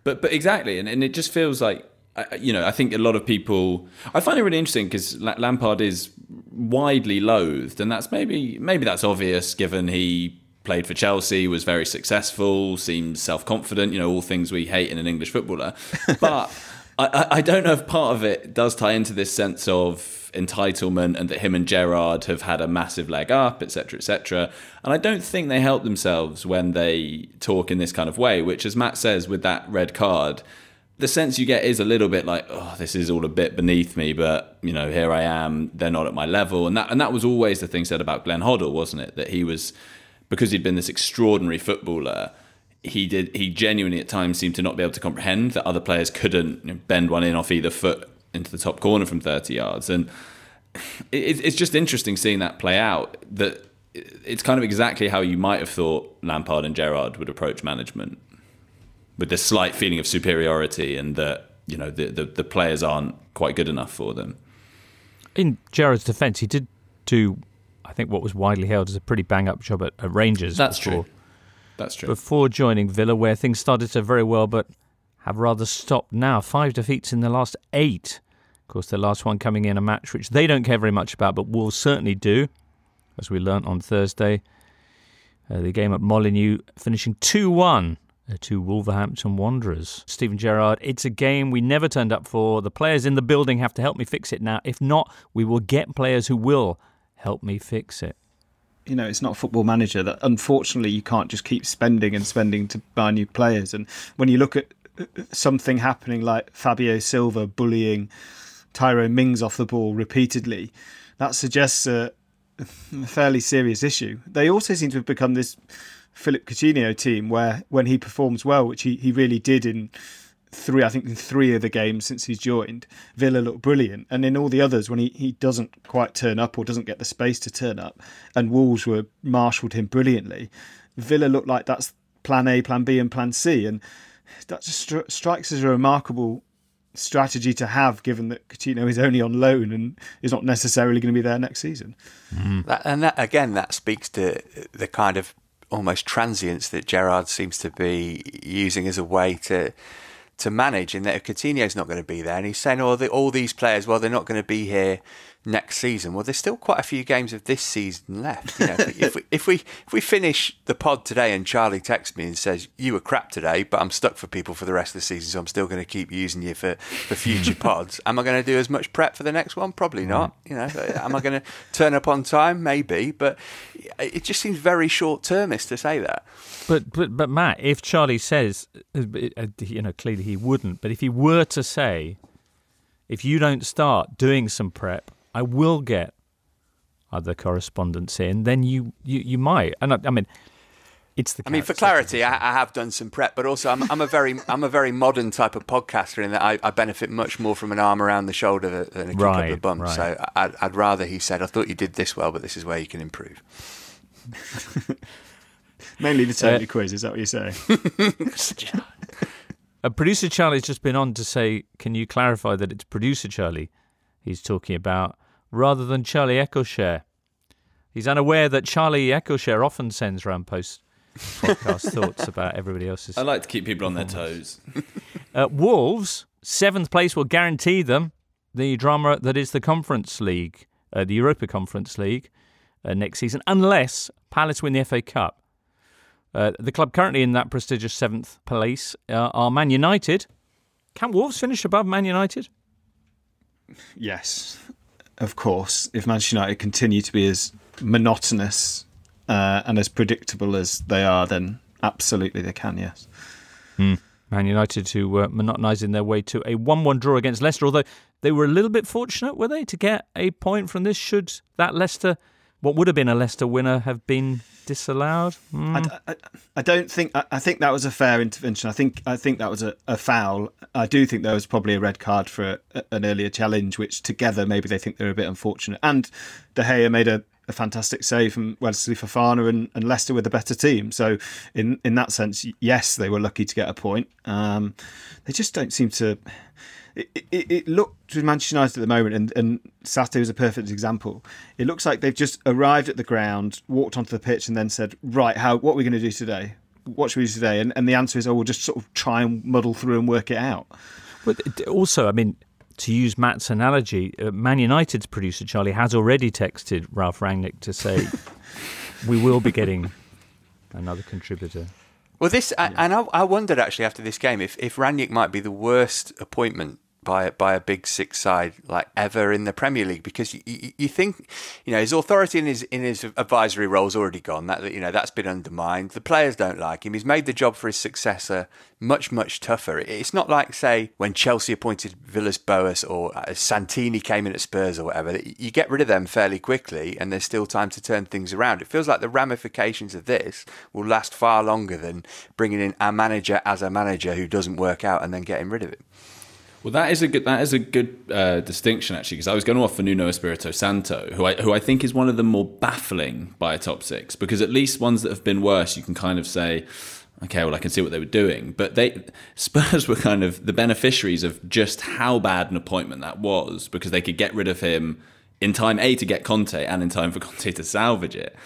But but exactly, and, and it just feels like you know I think a lot of people I find it really interesting because Lampard is widely loathed, and that's maybe maybe that's obvious given he played for Chelsea, was very successful, seems self confident, you know all things we hate in an English footballer, but. I, I- don't know if part of it does tie into this sense of entitlement and that him and Gerrard have had a massive leg up, etc., etc. And I don't think they help themselves when they talk in this kind of way, which, as Matt says, with that red card, the sense you get is a little bit like, oh, this is all a bit beneath me, but you know, here I am. They're not at my level, and that and that was always the thing said about Glenn Hoddle, wasn't it? That he was because he'd been this extraordinary footballer. He did. He genuinely at times seemed to not be able to comprehend that other players couldn't bend one in off either foot into the top corner from thirty yards, and it, it's just interesting seeing that play out. That it's kind of exactly how you might have thought Lampard and Gerrard would approach management with this slight feeling of superiority and that you know the, the, the players aren't quite good enough for them. In Gerrard's defence, he did do, I think, what was widely hailed as a pretty bang up job at, at Rangers. That's before, true. That's true. Before joining Villa, where things started to very well, but have rather stopped now. Five defeats in the last eight. Of course, the last one coming in a match which they don't care very much about, but will certainly do, as we learnt on Thursday. Uh, the game at Molineux finishing 2 1 to Wolverhampton Wanderers. Steven Gerrard, it's a game we never turned up for. The players in the building have to help me fix it now. If not, we will get players who will help me fix it. You know, it's not football manager that unfortunately you can't just keep spending and spending to buy new players. And when you look at uh, something happening like Fabio Silva bullying Tyrone Mings off the ball repeatedly, that suggests a, a fairly serious issue. They also seem to have become this Philippe Coutinho team where when he performs well, which he, he really did in three, I think in three of the games since he's joined, Villa looked brilliant. And in all the others, when he, he doesn't quite turn up or doesn't get the space to turn up, and Wolves were marshalled him brilliantly, Villa looked like that's plan A, plan B, and plan C. And that just stri- strikes as a remarkable strategy to have, given that Coutinho is only on loan and is not necessarily going to be there next season. Mm. That, and that again, that speaks to the kind of almost transience that Gerrard seems to be using as a way to to manage. In that if Coutinho's not going to be there, and he's saying, "Oh, the, all these players, well, they're not going to be here." Next season. Well, there's still quite a few games of this season left. You know, if, we, if we if we finish the pod today and Charlie texts me and says you were crap today, but I'm stuck for people for the rest of the season, so I'm still going to keep using you for, for future pods. Am I going to do as much prep for the next one? Probably not. You know, am I going to turn up on time? Maybe, but it just seems very short termist to say that. But but but Matt, if Charlie says, uh, uh, you know, clearly he wouldn't, but if he were to say, if you don't start doing some prep I will get other correspondence in, then you you, you might. And I, I mean, it's the. I mean, for clarity, I, I, have done some prep, but also I'm, I'm, a very I'm a very modern type of podcaster in that I, I benefit much more from an arm around the shoulder than a kick right, up the bum. Right. So I'd, I'd rather he said, "I thought you did this well, but this is where you can improve." Mainly the Tony uh, quiz, is that what you're saying? uh, producer Charlie's just been on to say, "Can you clarify that it's producer Charlie?" he's talking about rather than Charlie Eccleshare. He's unaware that Charlie Eccleshare often sends around post podcast thoughts about everybody else's. I like to keep people on their toes. uh, Wolves, seventh place will guarantee them the drama that is the Conference League, uh, the Europa Conference League, uh, next season, unless Palace win the FA Cup. Uh, the club currently in that prestigious seventh place uh, are Man United. Can Wolves finish above Man United? Yes, of course. If Manchester United continue to be as monotonous uh, and as predictable as they are, then absolutely they can. Yes. Hmm. Man United who were monotonising their way to a 1 1 draw against Leicester, although they were a little bit fortunate, were they, to get a point from this? Should that Leicester what would have been a Leicester winner have been disallowed? Mm. I, I, I, don't think. I, I, think that was a fair intervention. I think. I think that was a, a foul. I do think there was probably a red card for a, an earlier challenge, which together maybe they think they're a bit unfortunate. And De Gea made a, a fantastic save from Wesley Fofana, and, and Leicester with a better team. So in in that sense, yes, they were lucky to get a point. Um, they just don't seem to it, it, looked with Manchester United at the moment, and, and is a perfect example. It looks like they've just arrived at the ground, walked onto the pitch, and then said, "Right, how what are we going to do today? What should we do today?" And, and the answer is, "Oh, we'll just sort of try and muddle through and work it out." But also, I mean, to use Matt's analogy, uh, Man United's producer Charlie has already texted Ralf Rangnick to say, "We will be getting another contributor." Well, this yeah. and I, I, wondered actually after this game if if Rangnick might be the worst appointment by by a big six side like ever in the Premier League because you, you, you think you know his authority in his in his advisory role is already gone. That you know that's been undermined. The players don't like him. He's made the job for his successor much much tougher. It's not like say when Chelsea appointed Villas Boas or uh, Santini came in at Spurs or whatever you get rid of them fairly quickly and there's still time to turn things around. It feels like the ramifications of this will last far longer than bringing in a manager as a manager who doesn't work out and then getting rid of it well, that is a good that is a good uh, distinction actually, because I was going to offer Nuno Espirito Santo, who I who I think is one of the more baffling six, because at least ones that have been worse, you can kind of say, okay, well I can see what they were doing, but they Spurs were kind of the beneficiaries of just how bad an appointment that was, because they could get rid of him in time A to get Conte and in time for Conte to salvage it.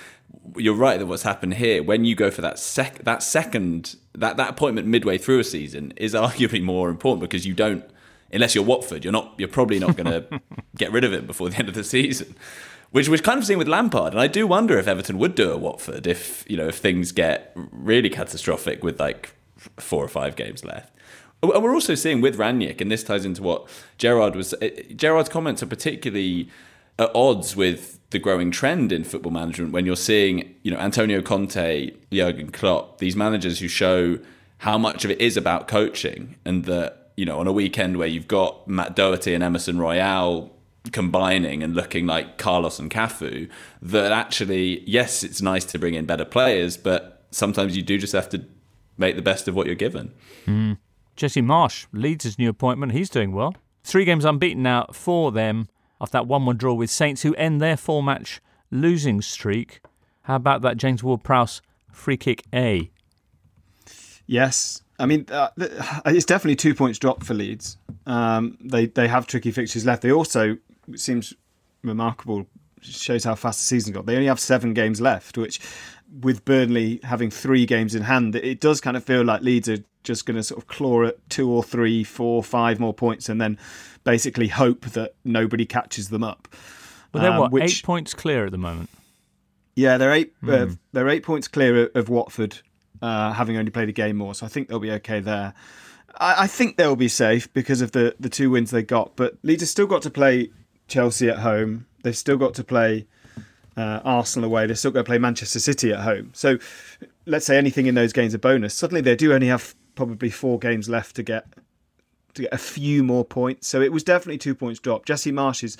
You're right that what's happened here when you go for that sec that second that that appointment midway through a season is arguably more important because you don't unless you're Watford, you're not. You're probably not going to get rid of him before the end of the season. Which was kind of seen with Lampard, and I do wonder if Everton would do a Watford if you know if things get really catastrophic with like four or five games left. And we're also seeing with Rangnick, and this ties into what Gerrard was. Eh, Gerrard's comments are particularly at odds with the growing trend in football management when you're seeing, you know, Antonio Conte, Jurgen Klopp, these managers who show how much of it is about coaching and that you know, on a weekend where you've got Matt Doherty and Emerson Royal combining and looking like Carlos and Cafu, that actually, yes, it's nice to bring in better players, but sometimes you do just have to make the best of what you're given. Mm. Jesse leads his new appointment, he's doing well. Three games unbeaten now for them after that 1 1 draw with Saints, who end their four match losing streak. How about that James Ward Prowse free kick A? Yes. I mean, uh, it's definitely two points drop for Leeds. Um, they they have tricky fixtures left. They also it seems remarkable. Shows how fast the season got. They only have seven games left, which, with Burnley having three games in hand, it does kind of feel like Leeds are just going to sort of claw at two or three, four, five more points, and then basically hope that nobody catches them up. Well, they're Um, what which- eight points clear at the moment. Yeah, they're eight. Uh, Hmm. they're eight points clear of Watford, uh, having only played a game more. So I think they'll be okay there. I, I think they'll be safe because of the the two wins they got. But Leeds have still got to play Chelsea at home. They've still got to play uh, Arsenal away. They're still going to play Manchester City at home. So let's say anything in those games a bonus. Suddenly they do only have probably four games left to get to get a few more points. So it was definitely two points drop. Jesse Marsch is,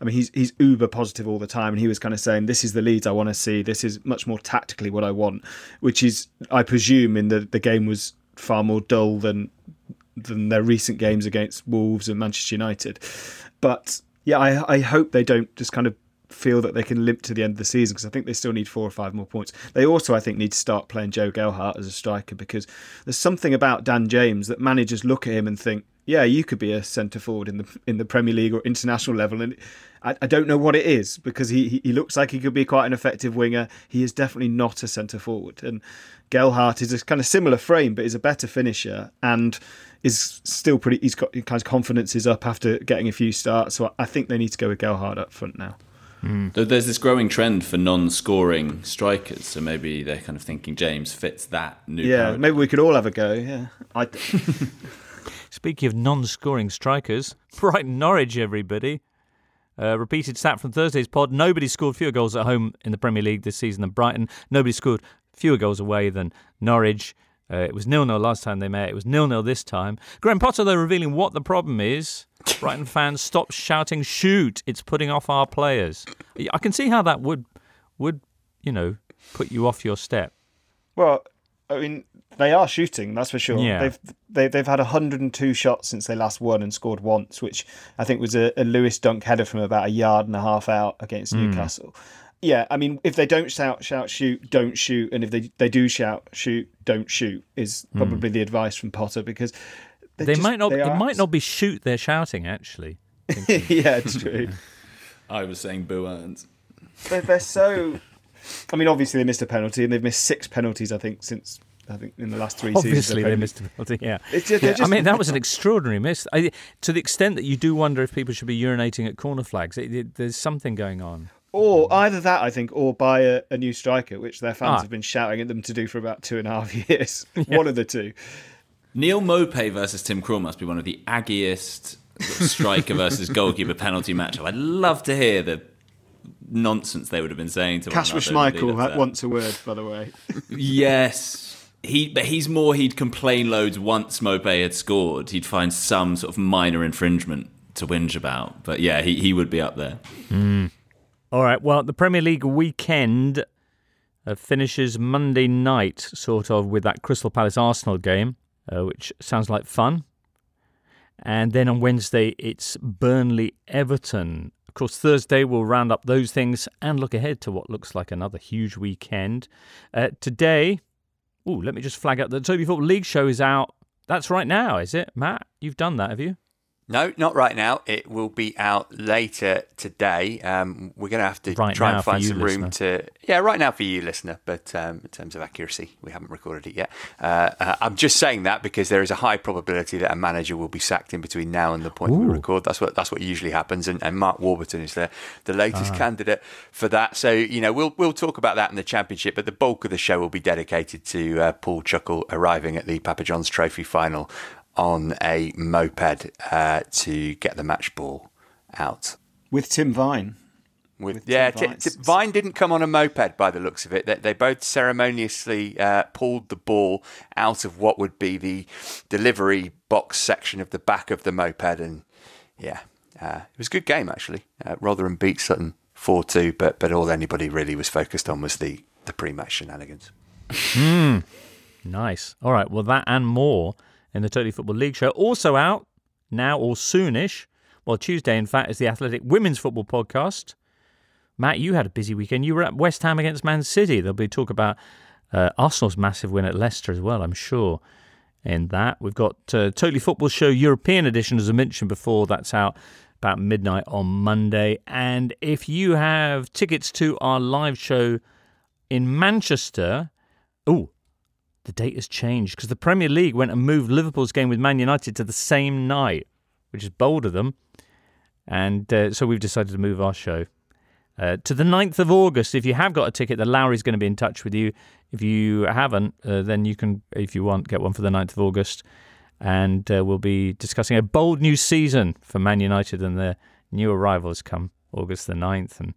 I mean, he's he's uber positive all the time, and he was kind of saying, "This is the Leeds I want to see. This is much more tactically what I want," which is, I presume, in the the game was far more dull than than their recent games against Wolves and Manchester United. But yeah, I I hope they don't just kind of feel that they can limp to the end of the season because I think they still need four or five more points. They also, I think, need to start playing Joe Gelhardt as a striker because there's something about Dan James that managers look at him and think, yeah, you could be a centre forward in the in the Premier League or international level, and I, I don't know what it is because he he- he looks like he could be quite an effective winger. He is definitely not a centre forward, and Gelhardt is a kind of similar frame, but is a better finisher and is still pretty. He's got kind of confidence is up after getting a few starts, so I think they need to go with Gelhardt up front now. Hmm. Though There's this growing trend for non-scoring strikers, so maybe they're kind of thinking James fits that new. Yeah, paradigm. maybe we could all have a go. Yeah, I, Speaking of non-scoring strikers, Brighton Norwich, everybody. Uh, repeated stat from Thursday's pod. Nobody scored fewer goals at home in the Premier League this season than Brighton. Nobody scored fewer goals away than Norwich. Uh, it was nil-nil last time they met. It was nil-nil this time. Graham Potter, though, revealing what the problem is. Brighton fans stop shouting "shoot!" It's putting off our players. I can see how that would would you know put you off your step. Well, I mean, they are shooting, that's for sure. Yeah. They've they, they've had 102 shots since they last won and scored once, which I think was a, a Lewis Dunk header from about a yard and a half out against Hmm. Newcastle. Yeah, I mean, if they don't shout, shout, shoot, don't shoot, and if they they do shout, shoot, don't shoot, is probably the advice from Potter because they're Hmm. They just- might not. they It are might not be shoot. They're shouting actually. yeah, it's true. I was saying Boo Earns. they're, they're so. I mean, obviously they missed a penalty, and they've missed six penalties. I think since I think in the last three seasons. Obviously, they've they only- missed a penalty. Yeah, It's just- they're Yeah, I mean that was an extraordinary miss. I, to the extent that you do wonder if people should be urinating at corner flags. It, it, there's something going on. Or either that, I think, or buy a, a new striker, which their fans Ah. have been shouting at them to do for about two and a half years. One of the two. Neal Maupay versus Tim Krul must be one of the aggiest striker versus goalkeeper penalty matchup. I'd love to hear the nonsense they would have been saying to Kasper one another. in Schmeichel up to wants a word, by the way. Yes. He, but he's more, he'd complain loads once Maupay had scored. He'd find some sort of minor infringement to whinge about. But yeah, he, he would be up there. All right. Well, the Premier League weekend uh, finishes Monday night, sort of, with that Crystal Palace Arsenal game, uh, which sounds like fun. And then on Wednesday, it's Burnley Everton. Of course, Thursday we'll round up those things and look ahead to what looks like another huge weekend. Uh, today, ooh, let me just flag up the Totally Football League show is out. That's right now, is it, Matt? You've done that, have you? No, not right now. It will be out later today. Um, we're going to have to Right try and find some room listener. to. Yeah, right now for you, listener. But um, in terms of accuracy, we haven't recorded it yet. Uh, uh, I'm just saying that because there is a high probability that a manager will be sacked in between now and the point we record. That's what that's what usually happens. And, and Mark Warburton is the the Ah. latest candidate for that. So you know we'll we'll talk about that in the championship. But the bulk of the show will be dedicated to uh, Paul Chuckle arriving at the Papa John's Trophy final on a moped uh, to get the match ball out. With Tim Vine. With, With yeah, Tim Ti- Vine. Vine didn't come on a moped by the looks of it. They, they both ceremoniously uh, pulled the ball out of what would be the delivery box section of the back of the moped, and yeah, uh, it was a good game actually. Uh, Rotherham beat Sutton four two, but but all anybody really was focused on was the the pre-match shenanigans. Nice. All right. Well, that and more in the Totally Football League show. Also out now or soonish, well, Tuesday, in fact, is the Athletic Women's Football Podcast. Matt, you had a busy weekend. You were at West Ham against Man City. There'll be talk about uh, Arsenal's massive win at Leicester as well, I'm sure. In that, we've got uh, Totally Football Show European edition, as I mentioned before. That's out about midnight on Monday. And if you have tickets to our live show in Manchester, oh, the date has changed because the Premier League went and moved Liverpool's game with Man United to the same night, which is bold of them. And uh, so we've decided to move our show uh, to the 9th of August. If you have got a ticket, the Lowry's going to be in touch with you. If you haven't, uh, then you can, if you want, get one for the 9th of August. And uh, we'll be discussing a bold new season for Man United and their new arrivals come August the 9th. And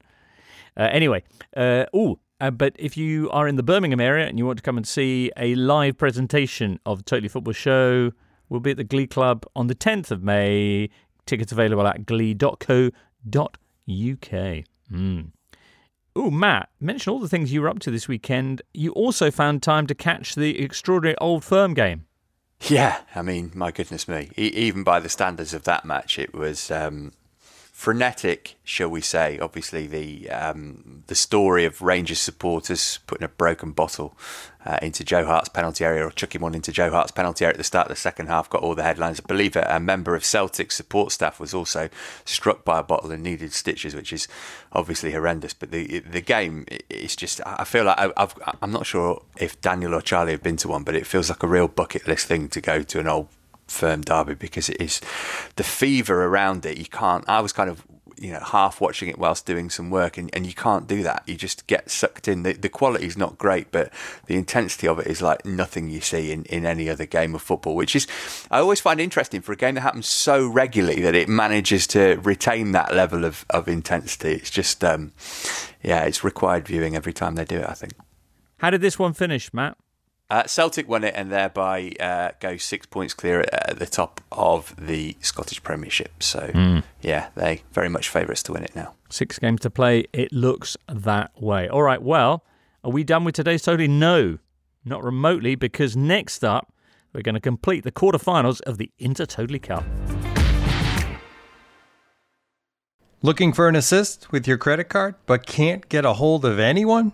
uh, anyway, oh, uh, but if you are in the Birmingham area and you want to come and see a live presentation of the Totally Football Show, we'll be at the Glee Club on the 10th of May. Tickets available at glee.co.uk. Mm. Oh, Matt, mention all the things you were up to this weekend. You also found time to catch the extraordinary Old Firm game. Yeah, I mean, my goodness me. E- even by the standards of that match, it was um, frenetic, shall we say? Obviously, the um, the story of Rangers supporters putting a broken bottle uh, into Joe Hart's penalty area or chucking one into Joe Hart's penalty area at the start of the second half got all the headlines. I believe a, a member of Celtic support staff was also struck by a bottle and needed stitches, which is obviously horrendous. But the the game is just I feel like I, I've, I'm not sure if Daniel or Charlie have been to one, but it feels like a real bucket list thing to go to an old firm derby because it is the fever around it. You can't. I was kind of you know half watching it whilst doing some work, and, and you can't do that. You just get sucked in. The the quality is not great, but the intensity of it is like nothing you see in, in any other game of football. Which is I always find interesting for a game that happens so regularly that it manages to retain that level of of intensity. It's just um, yeah, it's required viewing every time they do it. I think. How did this one finish, Matt? Uh, Celtic won it and thereby uh, go six points clear at, at, the top of the Scottish Premiership. So, mm. yeah, they very much favourites to win it now. Six games to play. It looks that way. All right, well, are we done with today's Totally? No, not remotely, because next up, we're going to complete the quarterfinals of the Inter Totally Cup. Looking for an assist with your credit card, but can't get a hold of anyone?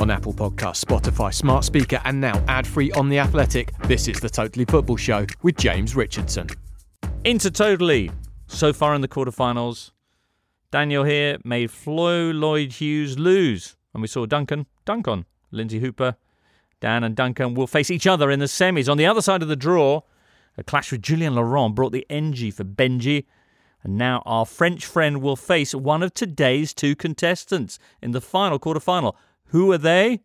On Apple Podcasts, Spotify, Smart Speaker, and now ad free on The Athletic. This is the Totally Football Show with James Richardson. Into Totally. So far in the quarterfinals, Daniel here made Flo Lloyd Hughes lose. And we saw Duncan dunk on Lynsey Hooper. Dan and Duncan will face each other in the semis. On the other side of the draw, a clash with Julien Laurent brought the NG for Benji. And now our French friend will face one of today's two contestants in the final quarterfinal. Who are they?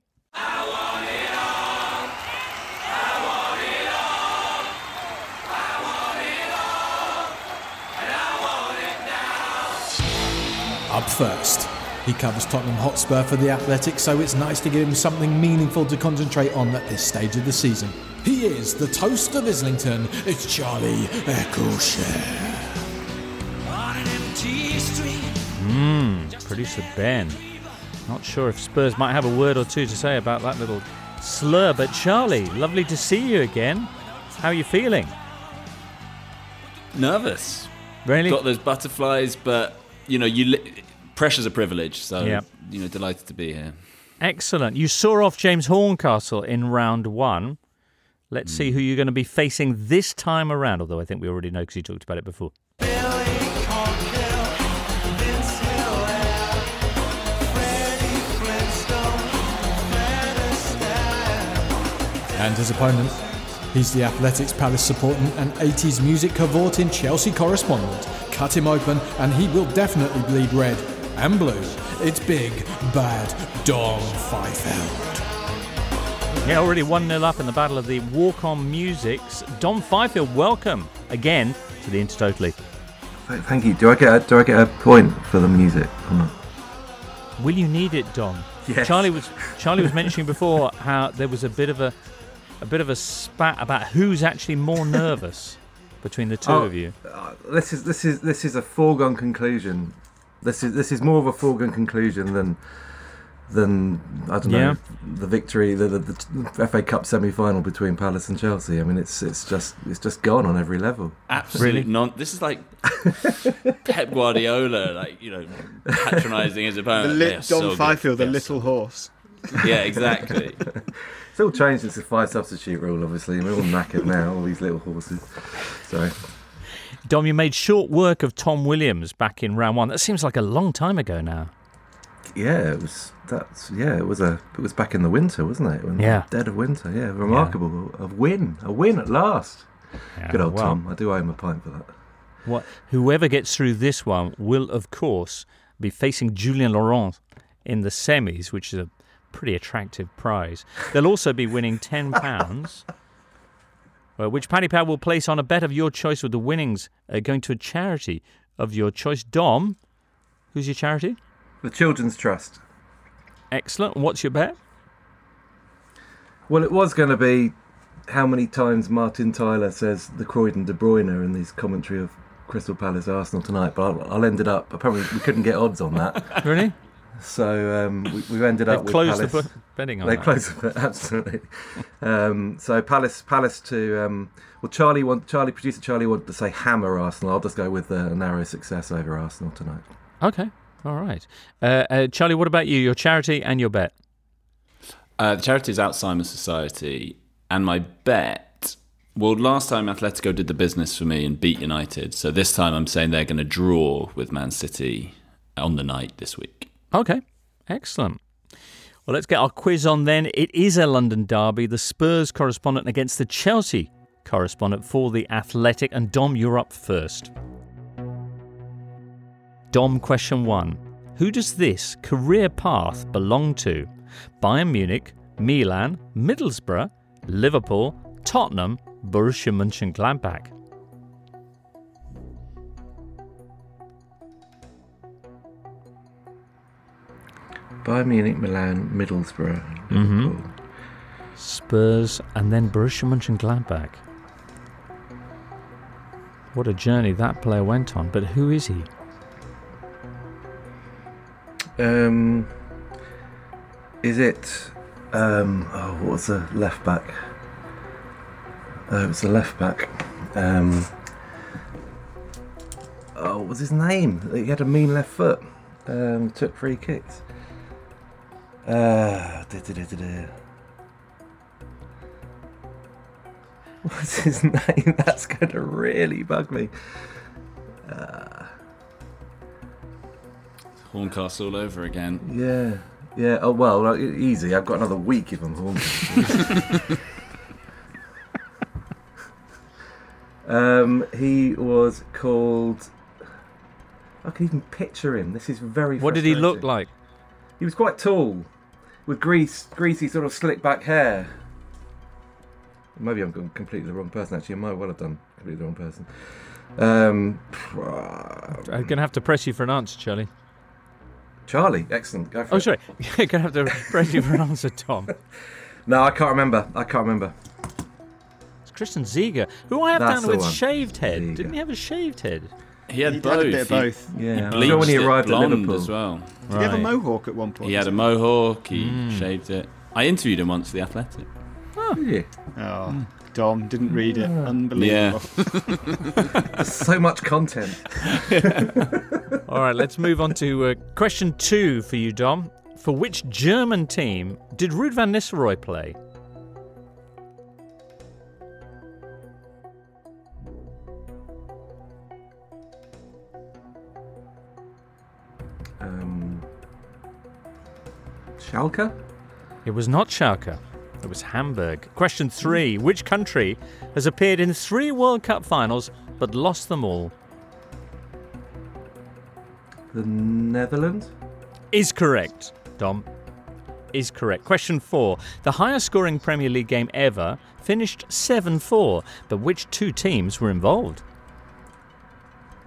Up first, he covers Tottenham Hotspur for the Athletic, so it's nice to give him something meaningful to concentrate on at this stage of the season. He is the toast of Islington. It's Charlie Eccleshare. Mmm, producer Ben. Not sure if Spurs might have a word or two to say about that little slur, but Charlie, lovely to see you again. How are you feeling? Nervous. Really? Got those butterflies, but you know, you li- pressure's a privilege, so you know, delighted to be here. Excellent. You saw off James Horncastle in round one. Let's see hmm. who you're going to be facing this time around, although I think we already know because you talked about it before. And his opponent. He's the Athletics Palace supporting and 80s music cavorting Chelsea correspondent. Cut him open and he will definitely bleed red and blue. It's big, bad Dom Fifield. Yeah, already 1 0 up in the battle of the walk on musics. Dom Fifield, welcome again to the Intertotally. Thank you. Do I get a, do I get a point for the music or not? Will you need it, Dom? Yes. Charlie was Charlie was mentioning before how there was a bit of a a bit of a spat about who's actually more nervous between the two Oh, of you. uh, this is this is this is a foregone conclusion. This is this is more of a foregone conclusion than than I don't know the victory, the, the, the FA Cup semi final between Palace and Chelsea. I mean, it's it's just it's just gone on every level. Absolute non. This is like Pep Guardiola, like you know, patronising his The opponent. li- They Dom are so. Fifield, the They little horse. Yeah, exactly. It's all changed since the five substitute rule. Obviously, we're all knackered now. All these little horses. So Dom, you made short work of Tom Williams back in round one. That seems like a long time ago now. yeah, it was that's yeah, it was a it was back in the winter, wasn't it? When Yeah. dead of winter. Yeah, remarkable. A win, a win at last. Yeah, Good old well. Tom. I do owe him a pint for that. What, whoever gets through this one will, of course, be facing Julien Laurens in the semis, which is a pretty attractive prize. They'll also be winning £10, uh, which Paddy Power will place on a bet of your choice with the winnings uh, going to a charity of your choice. Dom, who's your charity? The Children's Trust. Excellent. What's your bet? Well, it was going to be how many times Martin Tyler says the Croydon De Bruyne in his commentary of Crystal Palace Arsenal tonight, but I'll, I'll ended up apparently we couldn't get odds on that. Really? So um, we, we ended up with closed Palace. bu- betting on They that. closed the bet, absolutely. um, so Palace, Palace to um, well, Charlie want Charlie producer Charlie wanted to say hammer Arsenal. I'll just go with uh, a narrow success over Arsenal tonight. Okay. All right. Uh, uh, Charlie, what about you? Your charity and your bet? Uh, the charity is Alzheimer's Society, and my bet. Well, last time Atletico did the business for me and beat United, so this time I'm saying they're going to draw with Man City on the night this week. Okay, excellent. Well, let's get our quiz on then. It is a London derby, the Spurs correspondent against the Chelsea correspondent for the Athletic. And Dom, you're up first. Dom, question one Who does this career path belong to? Bayern Munich, Milan, Middlesbrough, Liverpool, Tottenham, Borussia Mönchengladbach. Bayern Munich, Milan, Middlesbrough, Mhm. Spurs, and then Borussia Mönchengladbach. What a journey that player went on, but who is he? Um, is it? Um, oh, what was the left back? Uh, it was the left back. Um, oh, what was his name? He had a mean left foot. Um, took free kicks. Uh, da, da, da, da, da. What's his name? That's going to really bug me. Uh, Horncastle all over again. Yeah, yeah. Oh well, like, easy. I've got another week if I'm home. um, he was called. I can even picture him. This is very. What did he look like? He was quite tall, with grease, greasy sort of slick back hair. Maybe I'm completely the wrong person. Actually, I might well have done completely the wrong person. Um, I'm going to have to press you for an answer, Charlie. Charlie, excellent. Go for Oh, it. sorry. going to have to press you for an answer, Tom. No, I can't remember. I can't remember. It's Christian Ziege, who I have That's down with one. shaved head. Didn't he have a shaved head? He had He both. had a bit of He- Yeah, he I bleached when he it arrived at blonde Liverpool. as well. Did he have a mohawk at one point? He had a mohawk. He shaved it. I interviewed him once for the Athletic. Did you? Oh, Dom didn't read it. Unbelievable. There's so much content. All right, let's move on to uh, question two for you, Dom. For which German team did Ruud van Nistelrooy play? Schalke? It was not Schalke. It was Hamburg. Question three Which country has appeared in three World Cup finals but lost them all? The Netherlands? Is correct, Dom. Is correct. Question four. The highest scoring Premier League game ever finished 7 4, but which two teams were involved?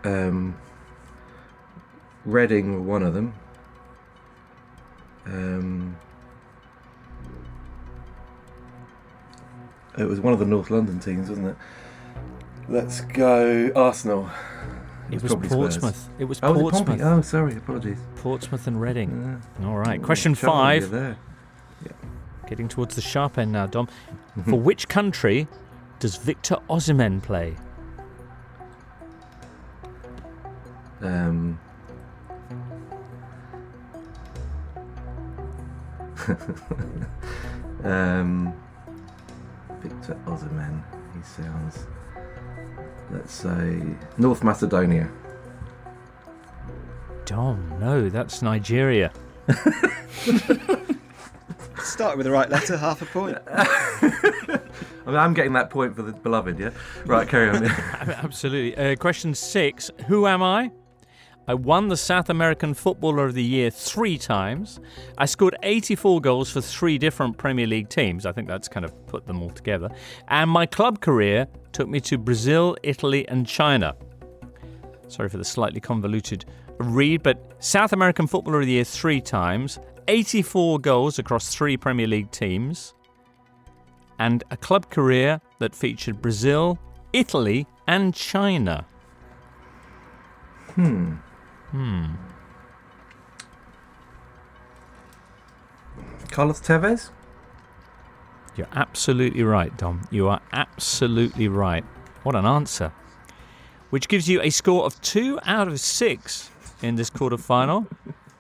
Um, Reading were one of them. Um, it was one of the North London teams, wasn't it? Let's go Arsenal. It was Spurs. Portsmouth. It was Oh, was it Portsmouth. Oh, sorry, apologies. Portsmouth and Reading. All right. Question five. there. Getting towards the sharp end now, Dom. For which country does Victor Osimhen play? Um, um, Victor Osimhen. He sounds. Let's say North Macedonia. Dom, no, that's Nigeria. Start with the right letter, half a point. I mean, I'm getting that point for the beloved, yeah? Right, carry on. Absolutely. Uh, question six Who am I? I won the South American Footballer of the Year three times. I scored 84 goals for three different Premier League teams. I think that's kind of put them all together. And my club career took me to Brazil, Italy, and China. Sorry for the slightly convoluted read, but South American Footballer of the Year three times, 84 goals across three Premier League teams, and a club career that featured Brazil, Italy, and China. Hmm. Hmm. Carlos Tevez? You're absolutely right, Dom. You are absolutely right. What an answer. Which gives you a score of two out of six in this quarter-final.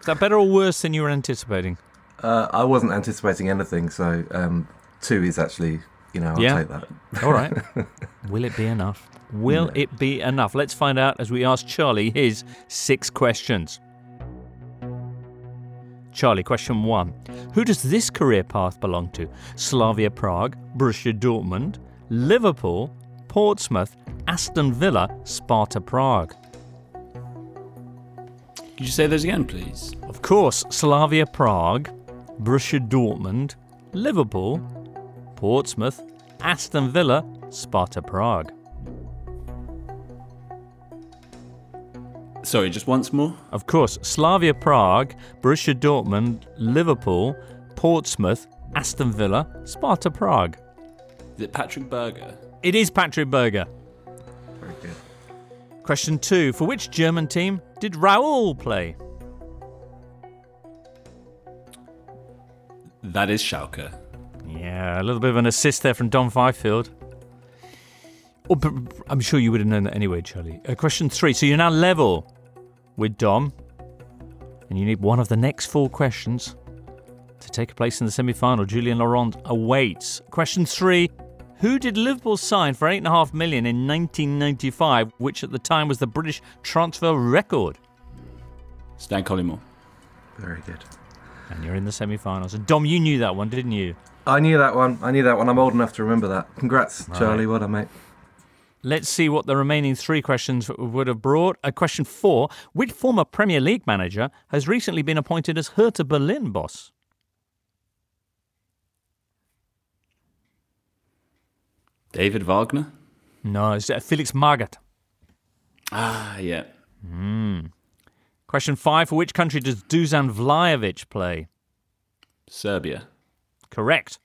Is that better or worse than you were anticipating? Uh, I wasn't anticipating anything, so um, two is actually, you know, I'll Yeah. take that. All right. Will it be enough? Will it be enough? Let's find out as we ask Charlie his six questions. Charlie, question one. Who does this career path belong to? Slavia Prague, Borussia Dortmund, Liverpool, Portsmouth, Aston Villa, Sparta Prague. Could you say those again, please? Of course, Slavia Prague, Borussia Dortmund, Liverpool, Portsmouth, Aston Villa, Sparta Prague. Sorry, just once more. Of course, Slavia Prague, Borussia Dortmund, Liverpool, Portsmouth, Aston Villa, Sparta Prague. Is it Patrick Berger? It is Patrick Berger. Very good. Question two For which German team did Raoul play? That is Schalke. Yeah, a little bit of an assist there from Dom Fifield. Oh, but I'm sure you would have known that anyway, Charlie. Uh, question three. So you're now level with Dom, and you need one of the next four questions to take a place in the semi final. Julien Laurens awaits. Question three. Who did Liverpool sign for eight and a half million in 1995, which at the time was the British transfer record? Stan Collymore. Very good. And you're in the semi-finals. And Dom, you knew that one, didn't you? I knew that one. I knew that one. I'm old enough to remember that. Congrats, Right. Charlie. Well done, mate. Let's see what the remaining three questions would have brought. Uh, question four Which former Premier League manager has recently been appointed as Hertha Berlin boss? David Wagner? No, it's uh, Felix Magath. Ah, yeah. Hmm. Question five For which country does Dusan Vlahovic play? Serbia. Correct.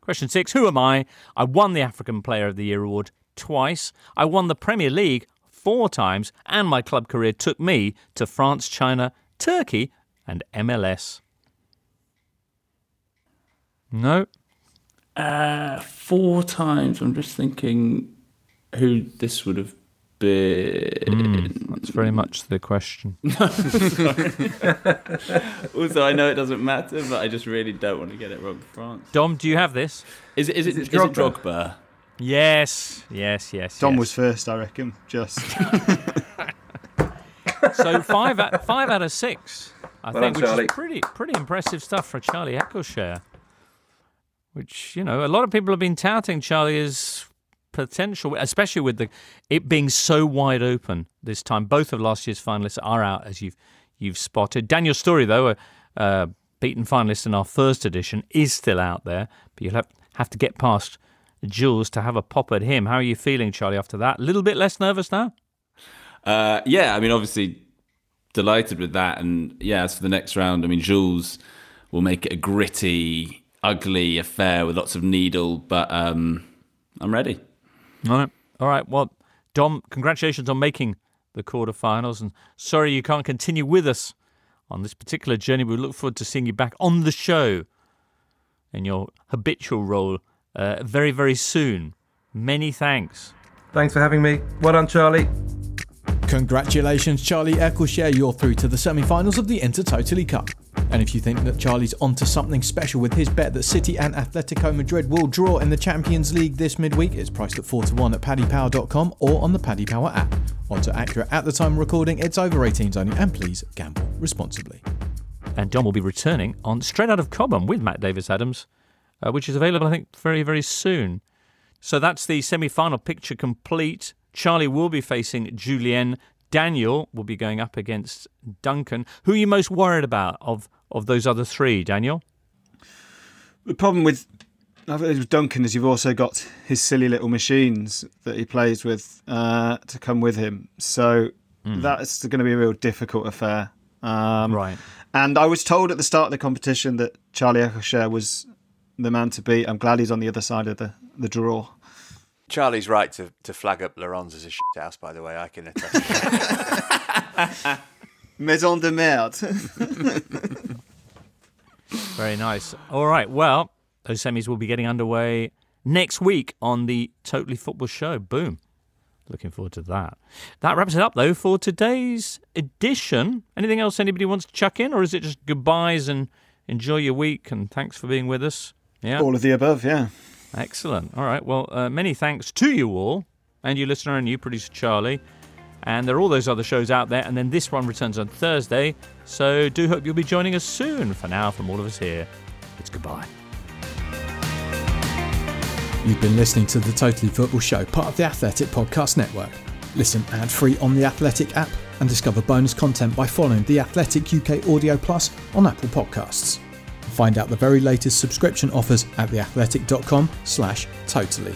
Question six Who am I? I won the African Player of the Year award twice. I won the Premier League four times, and my club career took me to France, China, Turkey, and MLS. No. Uh, four times. I'm just thinking who this would have Mm, been. That's very much the question. also, I know it doesn't matter, but I just really don't want to get it wrong. France. Dom, do you have this? Is it? Is it? Is Is it it Drogba? Drogba? Yes, yes, yes. Dom yes. was first, I reckon. Just so five out, five out of six. I Well think, done, which Charlie. is pretty pretty impressive stuff for Charlie Eccleshare. which you know a lot of people have been touting Charlie as potential, especially with the it being so wide open this time. Both of last year's finalists are out, as you've you've spotted. Daniel Storey, though, a, a beaten finalist in our first edition, is still out there, but you'll have, have to get past Jules to have a pop at him. How are you feeling, Charlie? After that, a little bit less nervous now. Uh, yeah, I mean, obviously delighted with that, and yeah, as for the next round, I mean, Jules will make it a gritty, ugly affair with lots of needle, but um, I'm ready. All right. All right. Well, Dom, congratulations on making the quarterfinals. And sorry you can't continue with us on this particular journey. We look forward to seeing you back on the show in your habitual role uh, very, very soon. Many thanks. Thanks for having me. Well done, Charlie. Congratulations, Charlie Eccleshare. You're through to the semi finals of the Intertotally Cup. And if you think that Charlie's onto something special with his bet that City and Atletico Madrid will draw in the Champions League this midweek, it's priced at 4 to 1 at paddypower.com or on the Paddy Power app. Are accurate at the time of recording, it's over 18s only, and please gamble responsibly. And Dom will be returning on Straight Out of Cobham with Matt Davies Adams, uh, which is available, I think, very, very soon. So that's the semi final picture complete. Charlie will be facing Julien. Daniel will be going up against Duncan. Who are you most worried about of, of those other three, Daniel? The problem with with Duncan is you've also got his silly little machines that he plays with uh, to come with him. So mm. that's going to be a real difficult affair. Um, right. And I was told at the start of the competition that Charlie Eccleshare was the man to beat. I'm glad he's on the other side of the, the draw. Charlie's right to, to flag up Laurens as a shit house, by the way. I can attest Maison de merde. Very nice. All right. Well, those semis will be getting underway next week on the Totally Football Show. Boom. Looking forward to that. That wraps it up, though, for today's edition. Anything else anybody wants to chuck in, or is it just goodbyes and enjoy your week and thanks for being with us? Yeah. All of the above, yeah. Excellent. All right. Well, uh, many thanks to you all and you listener and you producer Charlie. And there are all those other shows out there. And then this one returns on Thursday. So do hope you'll be joining us soon. For now, from all of us here, it's goodbye. You've been listening to the Totally Football Show, part of the Athletic Podcast Network. Listen ad free on the Athletic app and discover bonus content by following the Athletic UK Audio Plus on Apple Podcasts. Find out the very latest subscription offers at theathletic.com slash totally.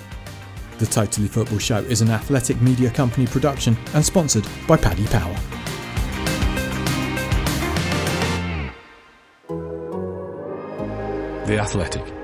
The Totally Football Show is an athletic media company production and sponsored by Paddy Power. The Athletic.